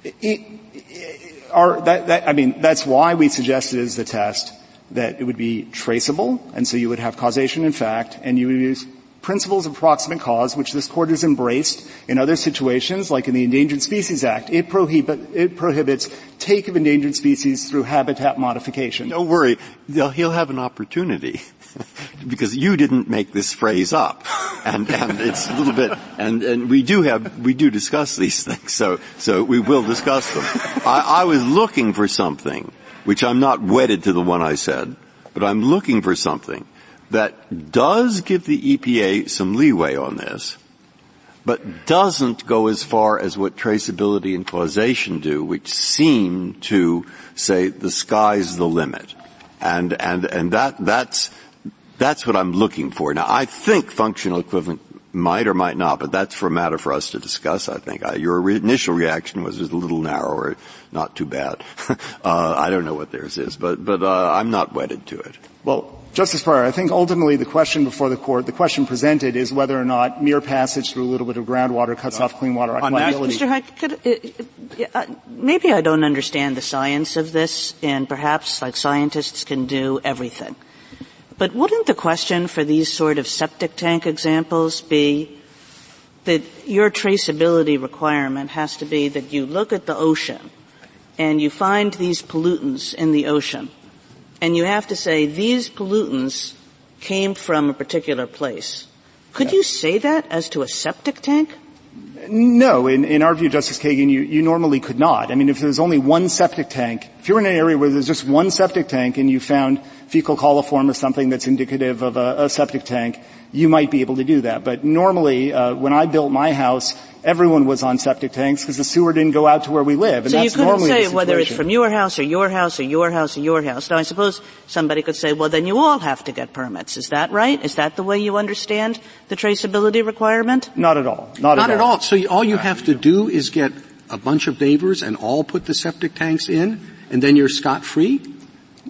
It, it, that, that, I mean, that's why we suggested as the test that it would be traceable, and so you would have causation in fact, and you would use principles of proximate cause, which this court has embraced in other situations, like in the Endangered Species Act. It, it prohibits take of endangered species through habitat modification. Don't worry, he'll have an opportunity. because you didn't make this phrase up. And, and it's a little bit, and, and we do have, we do discuss these things, so, so we will discuss them. I, I was looking for something, which I'm not wedded to the one I said, but I'm looking for something that does give the EPA some leeway on this, but doesn't go as far as what traceability and causation do, which seem to say the sky's the limit. And, and, and that, that's, that's what I'm looking for. Now I think functional equivalent might or might not, but that's for a matter for us to discuss, I think. I, your re- initial reaction was a little narrower, not too bad. uh, I don't know what theirs is, but, but uh, I'm not wedded to it. Well, Justice Breyer, I think ultimately the question before the court, the question presented is whether or not mere passage through a little bit of groundwater cuts off Clean Water Act liability. Mr. Hyde, could, uh, uh, maybe I don't understand the science of this, and perhaps, like scientists, can do everything. But wouldn't the question for these sort of septic tank examples be that your traceability requirement has to be that you look at the ocean and you find these pollutants in the ocean and you have to say these pollutants came from a particular place. Could you say that as to a septic tank? No, in, in our view, Justice Kagan, you, you normally could not. I mean, if there's only one septic tank, if you're in an area where there's just one septic tank and you found fecal coliform or something that's indicative of a, a septic tank, you might be able to do that. But normally, uh, when I built my house, everyone was on septic tanks because the sewer didn't go out to where we live. And so that's you couldn't say whether it's from your house or your house or your house or your house. Now I suppose somebody could say, well then you all have to get permits. Is that right? Is that the way you understand the traceability requirement? Not at all. Not, Not at, at all. So all you have to do is get a bunch of neighbors and all put the septic tanks in, and then you're scot free?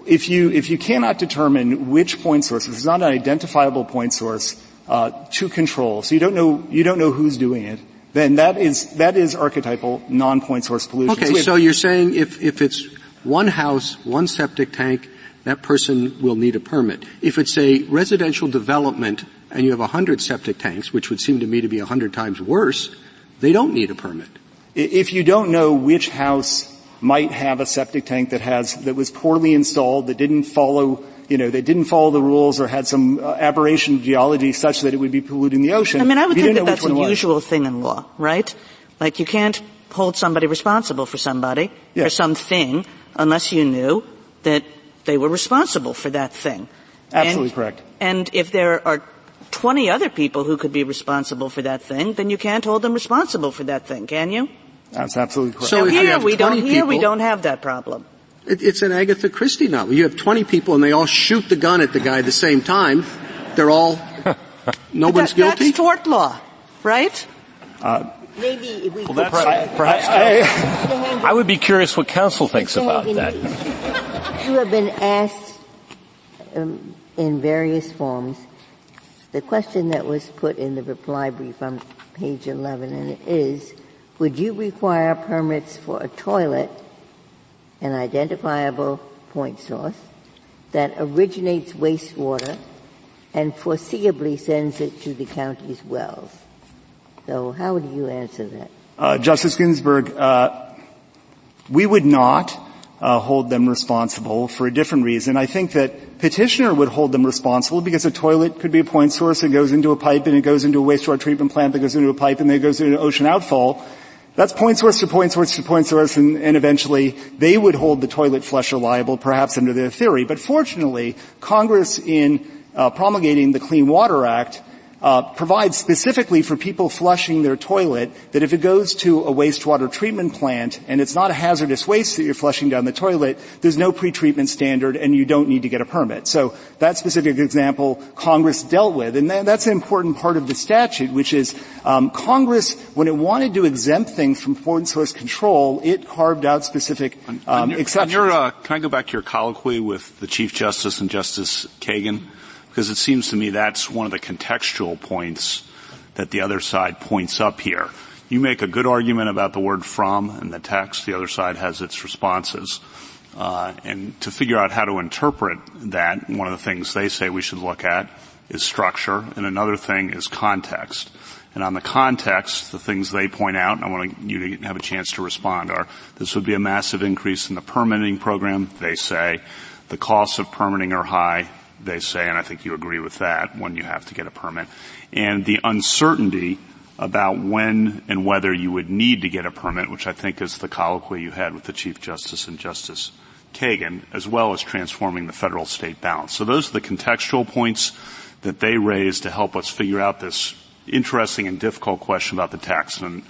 If you, if you cannot determine which point source, if it's not an identifiable point source, uh, to control, so you don't know, you don't know who's doing it, then that is, that is archetypal non-point source pollution. Okay, so, so you're saying if, if it's one house, one septic tank, that person will need a permit. If it's a residential development and you have a hundred septic tanks, which would seem to me to be a hundred times worse, they don't need a permit. If you don't know which house might have a septic tank that has, that was poorly installed, that didn't follow you know, they didn't follow the rules or had some uh, aberration of geology such that it would be polluting the ocean. I mean, I would think that that's a usual thing in law, right? Like you can't hold somebody responsible for somebody, for something, unless you knew that they were responsible for that thing. Absolutely and, correct. And if there are 20 other people who could be responsible for that thing, then you can't hold them responsible for that thing, can you? That's absolutely correct. So here we don't, here we don't have that problem. It, it's an Agatha Christie novel. You have 20 people and they all shoot the gun at the guy at the same time. They're all, no one's that, guilty? That's tort law, right? Uh, Maybe if we well, that's, perhaps I, I, I, would be curious what counsel thinks about that. You have been asked um, in various forms the question that was put in the reply brief on page 11, and it is, would you require permits for a toilet an identifiable point source that originates wastewater and foreseeably sends it to the county's wells. So how do you answer that? Uh, Justice Ginsburg, uh, we would not uh, hold them responsible for a different reason. I think that petitioner would hold them responsible because a toilet could be a point source that goes into a pipe and it goes into a wastewater treatment plant that goes into a pipe and then it goes into an ocean outfall. That's point source to point source to point source, and, and, eventually they would hold the toilet flusher liable, perhaps under their theory. But fortunately, Congress, in uh, promulgating the Clean Water Act, uh, provides specifically for people flushing their toilet that if it goes to a wastewater treatment plant and it's not a hazardous waste that you're flushing down the toilet, there's no pretreatment standard and you don't need to get a permit. So that specific example Congress dealt with, and that's an important part of the statute, which is um, Congress, when it wanted to exempt things from point source control, it carved out specific um, on your, exceptions. On your, uh, can I go back to your colloquy with the Chief Justice and Justice Kagan? Because it seems to me that's one of the contextual points that the other side points up here. You make a good argument about the word from in the text. The other side has its responses. Uh, and to figure out how to interpret that, one of the things they say we should look at is structure, and another thing is context. And on the context, the things they point out, and I want you to have a chance to respond, are this would be a massive increase in the permitting program, they say. The costs of permitting are high they say, and I think you agree with that, when you have to get a permit. And the uncertainty about when and whether you would need to get a permit, which I think is the colloquy you had with the Chief Justice and Justice Kagan, as well as transforming the federal-state balance. So those are the contextual points that they raise to help us figure out this interesting and difficult question about the tax. And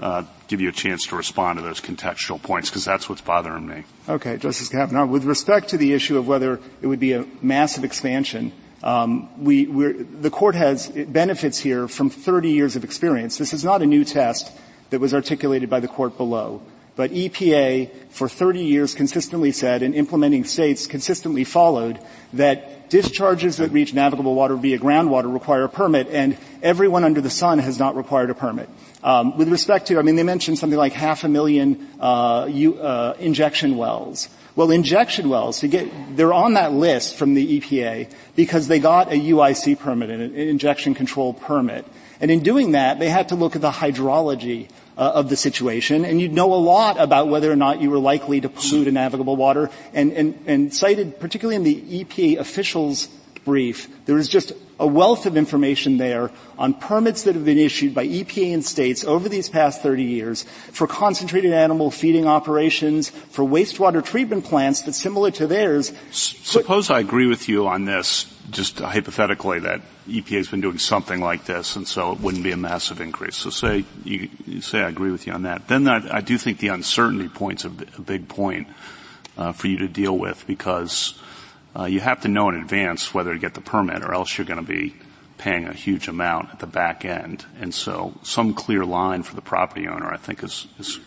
uh, give you a chance to respond to those contextual points because that's what's bothering me. Okay, Justice Kavanaugh. With respect to the issue of whether it would be a massive expansion, um, we, the court has benefits here from 30 years of experience. This is not a new test that was articulated by the court below. But EPA for 30 years consistently said and implementing states consistently followed that discharges that reach navigable water via groundwater require a permit and everyone under the sun has not required a permit. Um, with respect to, I mean, they mentioned something like half a million uh, uh, injection wells. Well, injection wells, to get, they're on that list from the EPA because they got a UIC permit, an injection control permit. And in doing that, they had to look at the hydrology uh, of the situation, and you'd know a lot about whether or not you were likely to pollute a navigable water. And, and, and cited, particularly in the EPA officials brief, there is just a wealth of information there on permits that have been issued by EPA and states over these past 30 years for concentrated animal feeding operations, for wastewater treatment plants that's similar to theirs. Suppose I agree with you on this, just hypothetically, that EPA has been doing something like this, and so it wouldn't be a massive increase. So say you, you say I agree with you on that. Then I, I do think the uncertainty point's a, a big point uh, for you to deal with because uh, you have to know in advance whether to get the permit or else you're going to be paying a huge amount at the back end. And so some clear line for the property owner I think is, is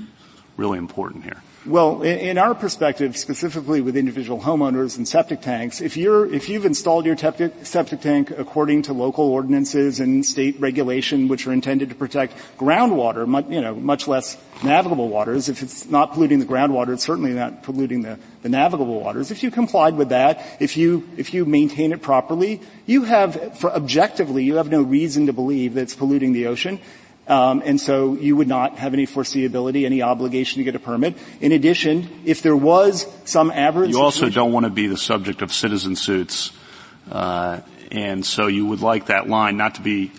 really important here. Well, in our perspective, specifically with individual homeowners and septic tanks, if you're, if you've installed your septic tank according to local ordinances and state regulation, which are intended to protect groundwater, you know, much less navigable waters, if it's not polluting the groundwater, it's certainly not polluting the, the navigable waters. If you complied with that, if you, if you maintain it properly, you have, objectively, you have no reason to believe that it's polluting the ocean. Um, and so you would not have any foreseeability, any obligation to get a permit. In addition, if there was some average, you also don't want to be the subject of citizen suits, uh, and so you would like that line not to be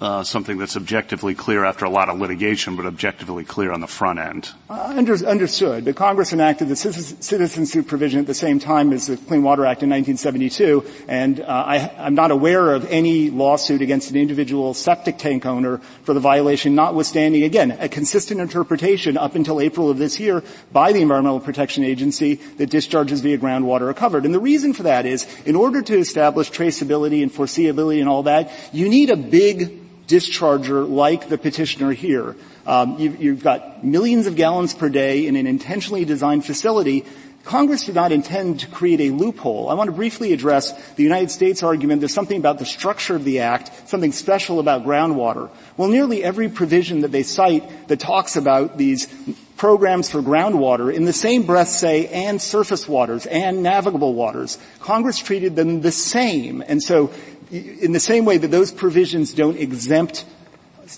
uh, something that's objectively clear after a lot of litigation, but objectively clear on the front end. Uh, under, understood. The Congress enacted the citizen suit provision at the same time as the Clean Water Act in 1972, and uh, I, am not aware of any lawsuit against an individual septic tank owner for the violation, notwithstanding, again, a consistent interpretation up until April of this year by the Environmental Protection Agency that discharges via groundwater are covered. And the reason for that is, in order to establish traceability and foreseeability and all that, you need a big discharger like the petitioner here. Um, you've, you've got millions of gallons per day in an intentionally designed facility Congress did not intend to create a loophole. I want to briefly address the United States argument there's something about the structure of the Act, something special about groundwater. Well, nearly every provision that they cite that talks about these programs for groundwater in the same breath say and surface waters and navigable waters. Congress treated them the same. And so in the same way that those provisions don't exempt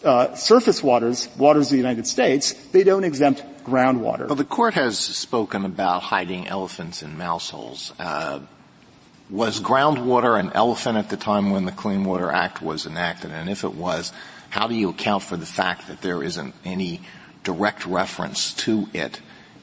uh, surface waters, waters of the United States, they don't exempt groundwater. Well, the court has spoken about hiding elephants in mouse holes. Uh, was groundwater an elephant at the time when the Clean Water Act was enacted? And if it was, how do you account for the fact that there isn't any direct reference to it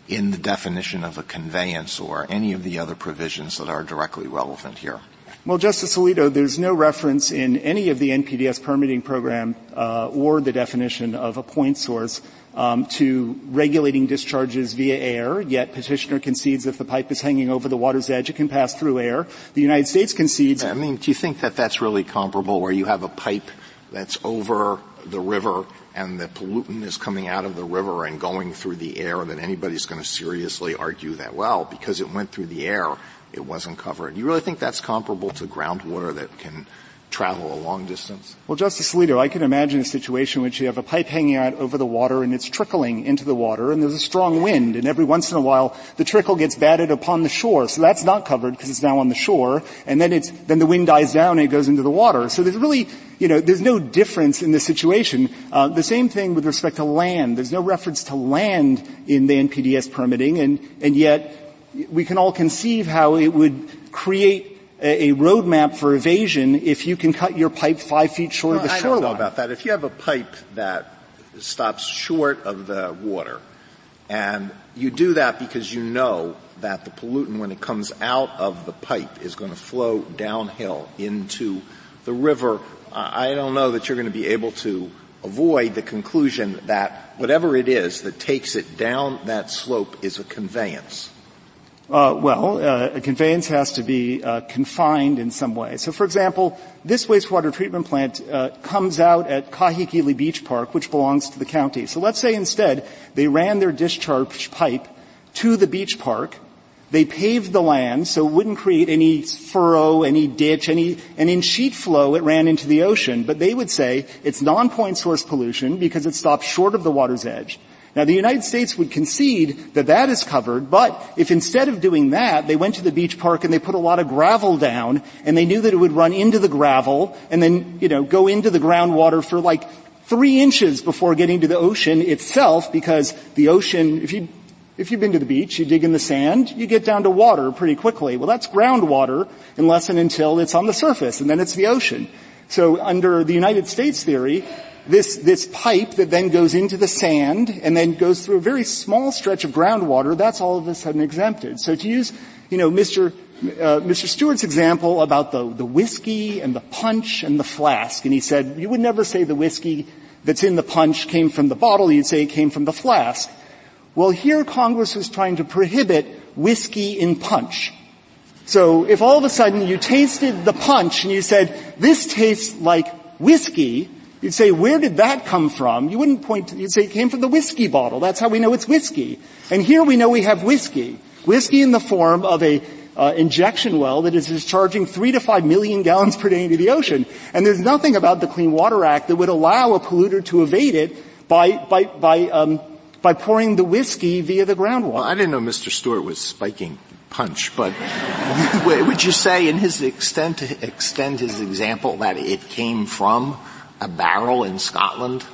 in the definition of a conveyance or any of the other provisions that are directly relevant here? Well, Justice Alito, there's no reference in any of the NPDES permitting program uh, or the definition of a point source um, to regulating discharges via air, yet petitioner concedes if the pipe is hanging over the water's edge, it can pass through air. The United States concedes. I mean, do you think that that's really comparable where you have a pipe that's over the river and the pollutant is coming out of the river and going through the air that anybody's going to seriously argue that, well, because it went through the air, it wasn't covered. You really think that's comparable to groundwater that can travel a long distance? Well, Justice Alito, I can imagine a situation in which you have a pipe hanging out over the water and it's trickling into the water and there's a strong wind and every once in a while the trickle gets batted upon the shore. So that's not covered because it's now on the shore and then it's, then the wind dies down and it goes into the water. So there's really, you know, there's no difference in the situation. Uh, the same thing with respect to land. There's no reference to land in the NPDES permitting and, and yet we can all conceive how it would create a, a roadmap for evasion if you can cut your pipe five feet short well, of the I shoreline. I don't know about that. If you have a pipe that stops short of the water, and you do that because you know that the pollutant, when it comes out of the pipe, is going to flow downhill into the river, I don't know that you're going to be able to avoid the conclusion that whatever it is that takes it down that slope is a conveyance. Uh, well, uh, a conveyance has to be uh, confined in some way. So, for example, this wastewater treatment plant uh, comes out at Kahekili Beach Park, which belongs to the county. So let's say instead they ran their discharge pipe to the beach park. They paved the land so it wouldn't create any furrow, any ditch, any, and in sheet flow it ran into the ocean. But they would say it's non-point source pollution because it stops short of the water's edge. Now the United States would concede that that is covered, but if instead of doing that, they went to the beach park and they put a lot of gravel down, and they knew that it would run into the gravel, and then, you know, go into the groundwater for like three inches before getting to the ocean itself, because the ocean, if you, if you've been to the beach, you dig in the sand, you get down to water pretty quickly. Well that's groundwater unless and until it's on the surface, and then it's the ocean. So under the United States theory, this, this pipe that then goes into the sand and then goes through a very small stretch of groundwater, that's all of a sudden exempted. So to use, you know, Mr. Uh, Mr. Stewart's example about the, the whiskey and the punch and the flask, and he said, you would never say the whiskey that's in the punch came from the bottle, you'd say it came from the flask. Well, here Congress was trying to prohibit whiskey in punch. So if all of a sudden you tasted the punch and you said, this tastes like whiskey, You'd say, where did that come from? You wouldn't point to, you'd say it came from the whiskey bottle. That's how we know it's whiskey. And here we know we have whiskey. Whiskey in the form of a uh, injection well that is discharging three to five million gallons per day into the ocean. And there's nothing about the Clean Water Act that would allow a polluter to evade it by, by, by, um, by pouring the whiskey via the groundwater. Well, I didn't know Mr. Stewart was spiking punch, but would you say in his extent extend his example that it came from a barrel in Scotland?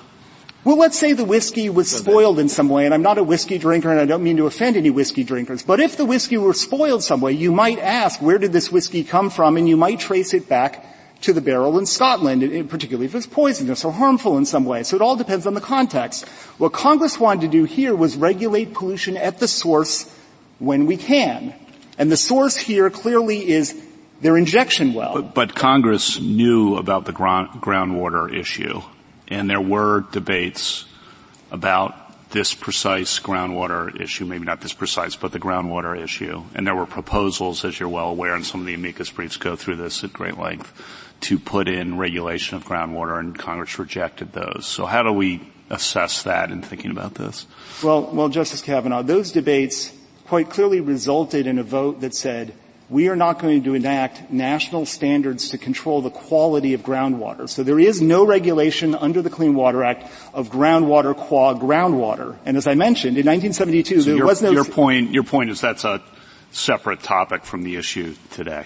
Well, let's say the whiskey was spoiled in some way, and I'm not a whiskey drinker and I don't mean to offend any whiskey drinkers, but if the whiskey were spoiled some way, you might ask, where did this whiskey come from? And you might trace it back to the barrel in Scotland, particularly if it's poisonous or harmful in some way. So it all depends on the context. What Congress wanted to do here was regulate pollution at the source when we can. And the source here clearly is their injection well. But, but Congress knew about the ground, groundwater issue, and there were debates about this precise groundwater issue, maybe not this precise, but the groundwater issue. And there were proposals, as you're well aware, and some of the amicus briefs go through this at great length, to put in regulation of groundwater, and Congress rejected those. So how do we assess that in thinking about this? Well, well, Justice Kavanaugh, those debates quite clearly resulted in a vote that said we are not going to enact national standards to control the quality of groundwater. So there is no regulation under the Clean Water Act of groundwater qua groundwater. And as I mentioned, in 1972, so there your, was no... Your point, your point is that's a separate topic from the issue today.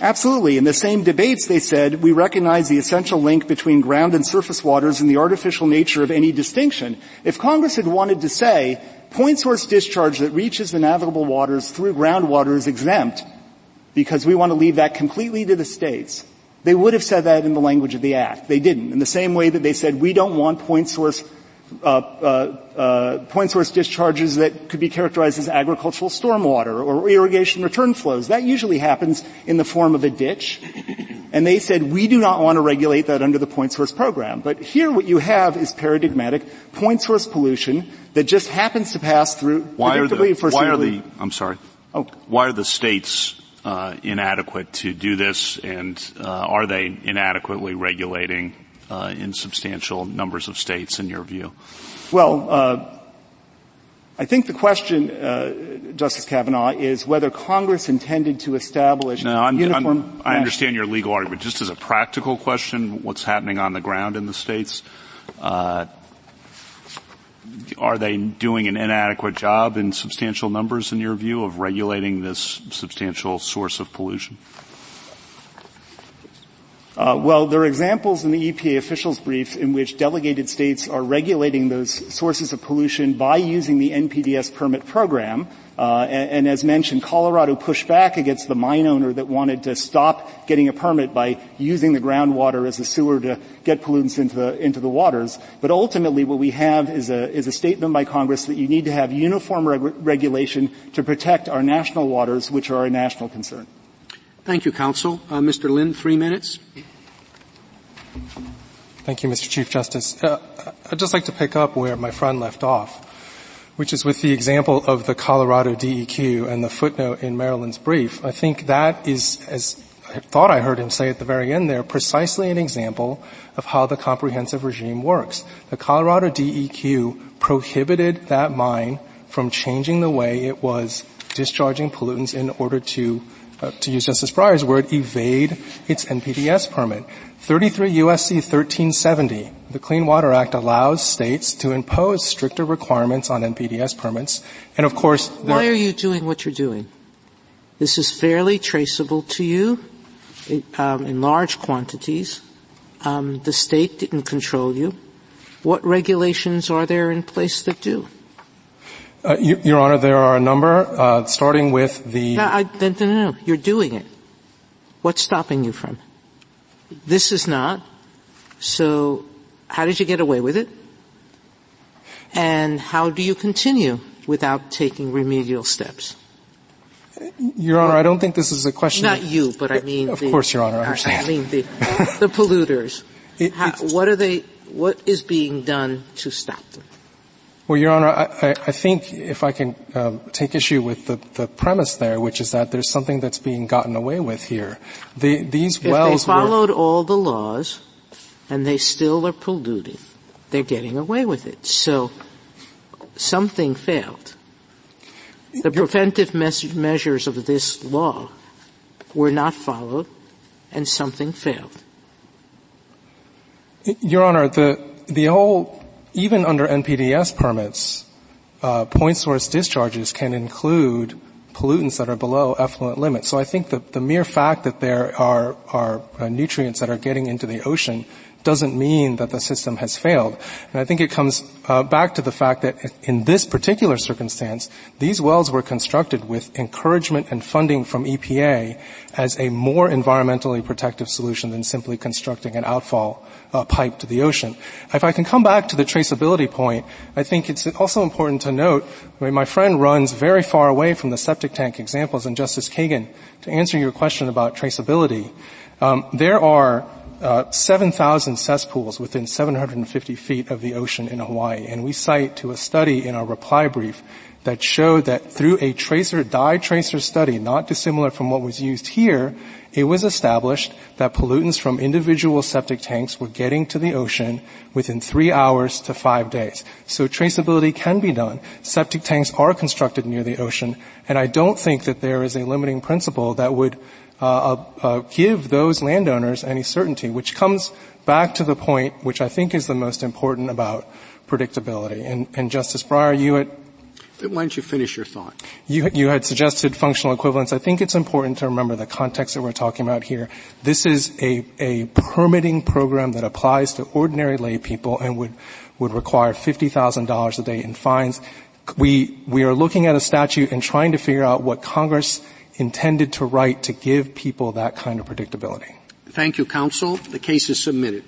Absolutely. In the same debates, they said, we recognize the essential link between ground and surface waters and the artificial nature of any distinction. If Congress had wanted to say, point source discharge that reaches the navigable waters through groundwater is exempt, because we want to leave that completely to the states. They would have said that in the language of the Act. They didn't. In the same way that they said we don't want point source uh, uh, uh, point source discharges that could be characterized as agricultural stormwater or irrigation return flows. That usually happens in the form of a ditch. And they said, we do not want to regulate that under the point source program. But here what you have is paradigmatic point source pollution that just happens to pass through why are the, why are the, I'm sorry. Oh. Why are the states uh, inadequate to do this, and uh, are they inadequately regulating uh, in substantial numbers of states, in your view? Well, uh, I think the question, uh, Justice Kavanaugh, is whether Congress intended to establish no, I'm, uniform. I'm, i understand your legal argument. Just as a practical question, what's happening on the ground in the states? Are they doing an inadequate job in substantial numbers, in your view, of regulating this substantial source of pollution? Uh, well, there are examples in the EPA officials brief in which delegated states are regulating those sources of pollution by using the NPDES permit program. Uh, and, and, as mentioned, Colorado pushed back against the mine owner that wanted to stop getting a permit by using the groundwater as a sewer to get pollutants into the, into the waters. But ultimately what we have is a, is a statement by Congress that you need to have uniform reg- regulation to protect our national waters, which are a national concern. Thank you, counsel. Uh, Mr. Lin, three minutes. Thank you, Mr. Chief Justice. Uh, I'd just like to pick up where my friend left off which is with the example of the Colorado DEQ and the footnote in Maryland's brief. I think that is, as I thought I heard him say at the very end there, precisely an example of how the comprehensive regime works. The Colorado DEQ prohibited that mine from changing the way it was discharging pollutants in order to, uh, to use Justice Breyer's word, evade its NPDES permit. 33 USC 1370, the Clean Water Act allows states to impose stricter requirements on NPDES permits. And of course, why are you doing what you're doing? This is fairly traceable to you um, in large quantities. Um, the state didn't control you. What regulations are there in place that do? Uh, Your Honor, there are a number, uh, starting with the. No, I, no, no, no, you're doing it. What's stopping you from? This is not. So, how did you get away with it? And how do you continue without taking remedial steps? Your Honor, I don't think this is a question. Not of, you, but I mean. Of the, course, Your Honor, I understand. I mean the, the polluters. It, how, what are they? What is being done to stop them? Well, Your Honor, I, I think if I can um, take issue with the, the, premise there, which is that there's something that's being gotten away with here. The, these if wells they followed were, all the laws and they still are polluting, they're getting away with it. So something failed. The preventive mes- measures of this law were not followed, and something failed. Your Honor, the the whole even under NPDES permits, uh, point source discharges can include pollutants that are below effluent limits. So I think that the mere fact that there are, are uh, nutrients that are getting into the ocean doesn't mean that the system has failed. And I think it comes uh, back to the fact that in this particular circumstance, these wells were constructed with encouragement and funding from EPA as a more environmentally protective solution than simply constructing an outfall uh, pipe to the ocean. If I can come back to the traceability point, I think it's also important to note, I mean, my friend runs very far away from the septic tank examples, and Justice Kagan, to answer your question about traceability, um, there are uh, 7,000 cesspools within 750 feet of the ocean in Hawaii, and we cite to a study in our reply brief that showed that through a tracer, dye tracer study, not dissimilar from what was used here, it was established that pollutants from individual septic tanks were getting to the ocean within three hours to five days. So traceability can be done. Septic tanks are constructed near the ocean, and I don't think that there is a limiting principle that would Uh, uh, give those landowners any certainty, which comes back to the point which I think is the most important about predictability. And, and Justice Breyer, you had why don't you finish your thought? You, you, had suggested functional equivalence. I think it's important to remember the context that we're talking about here. This is a, a permitting program that applies to ordinary lay people and would, would require $50,000 a day in fines. We, we are looking at a statute and trying to figure out what Congress intended to write to give people that kind of predictability. Thank you, counsel. The case is submitted.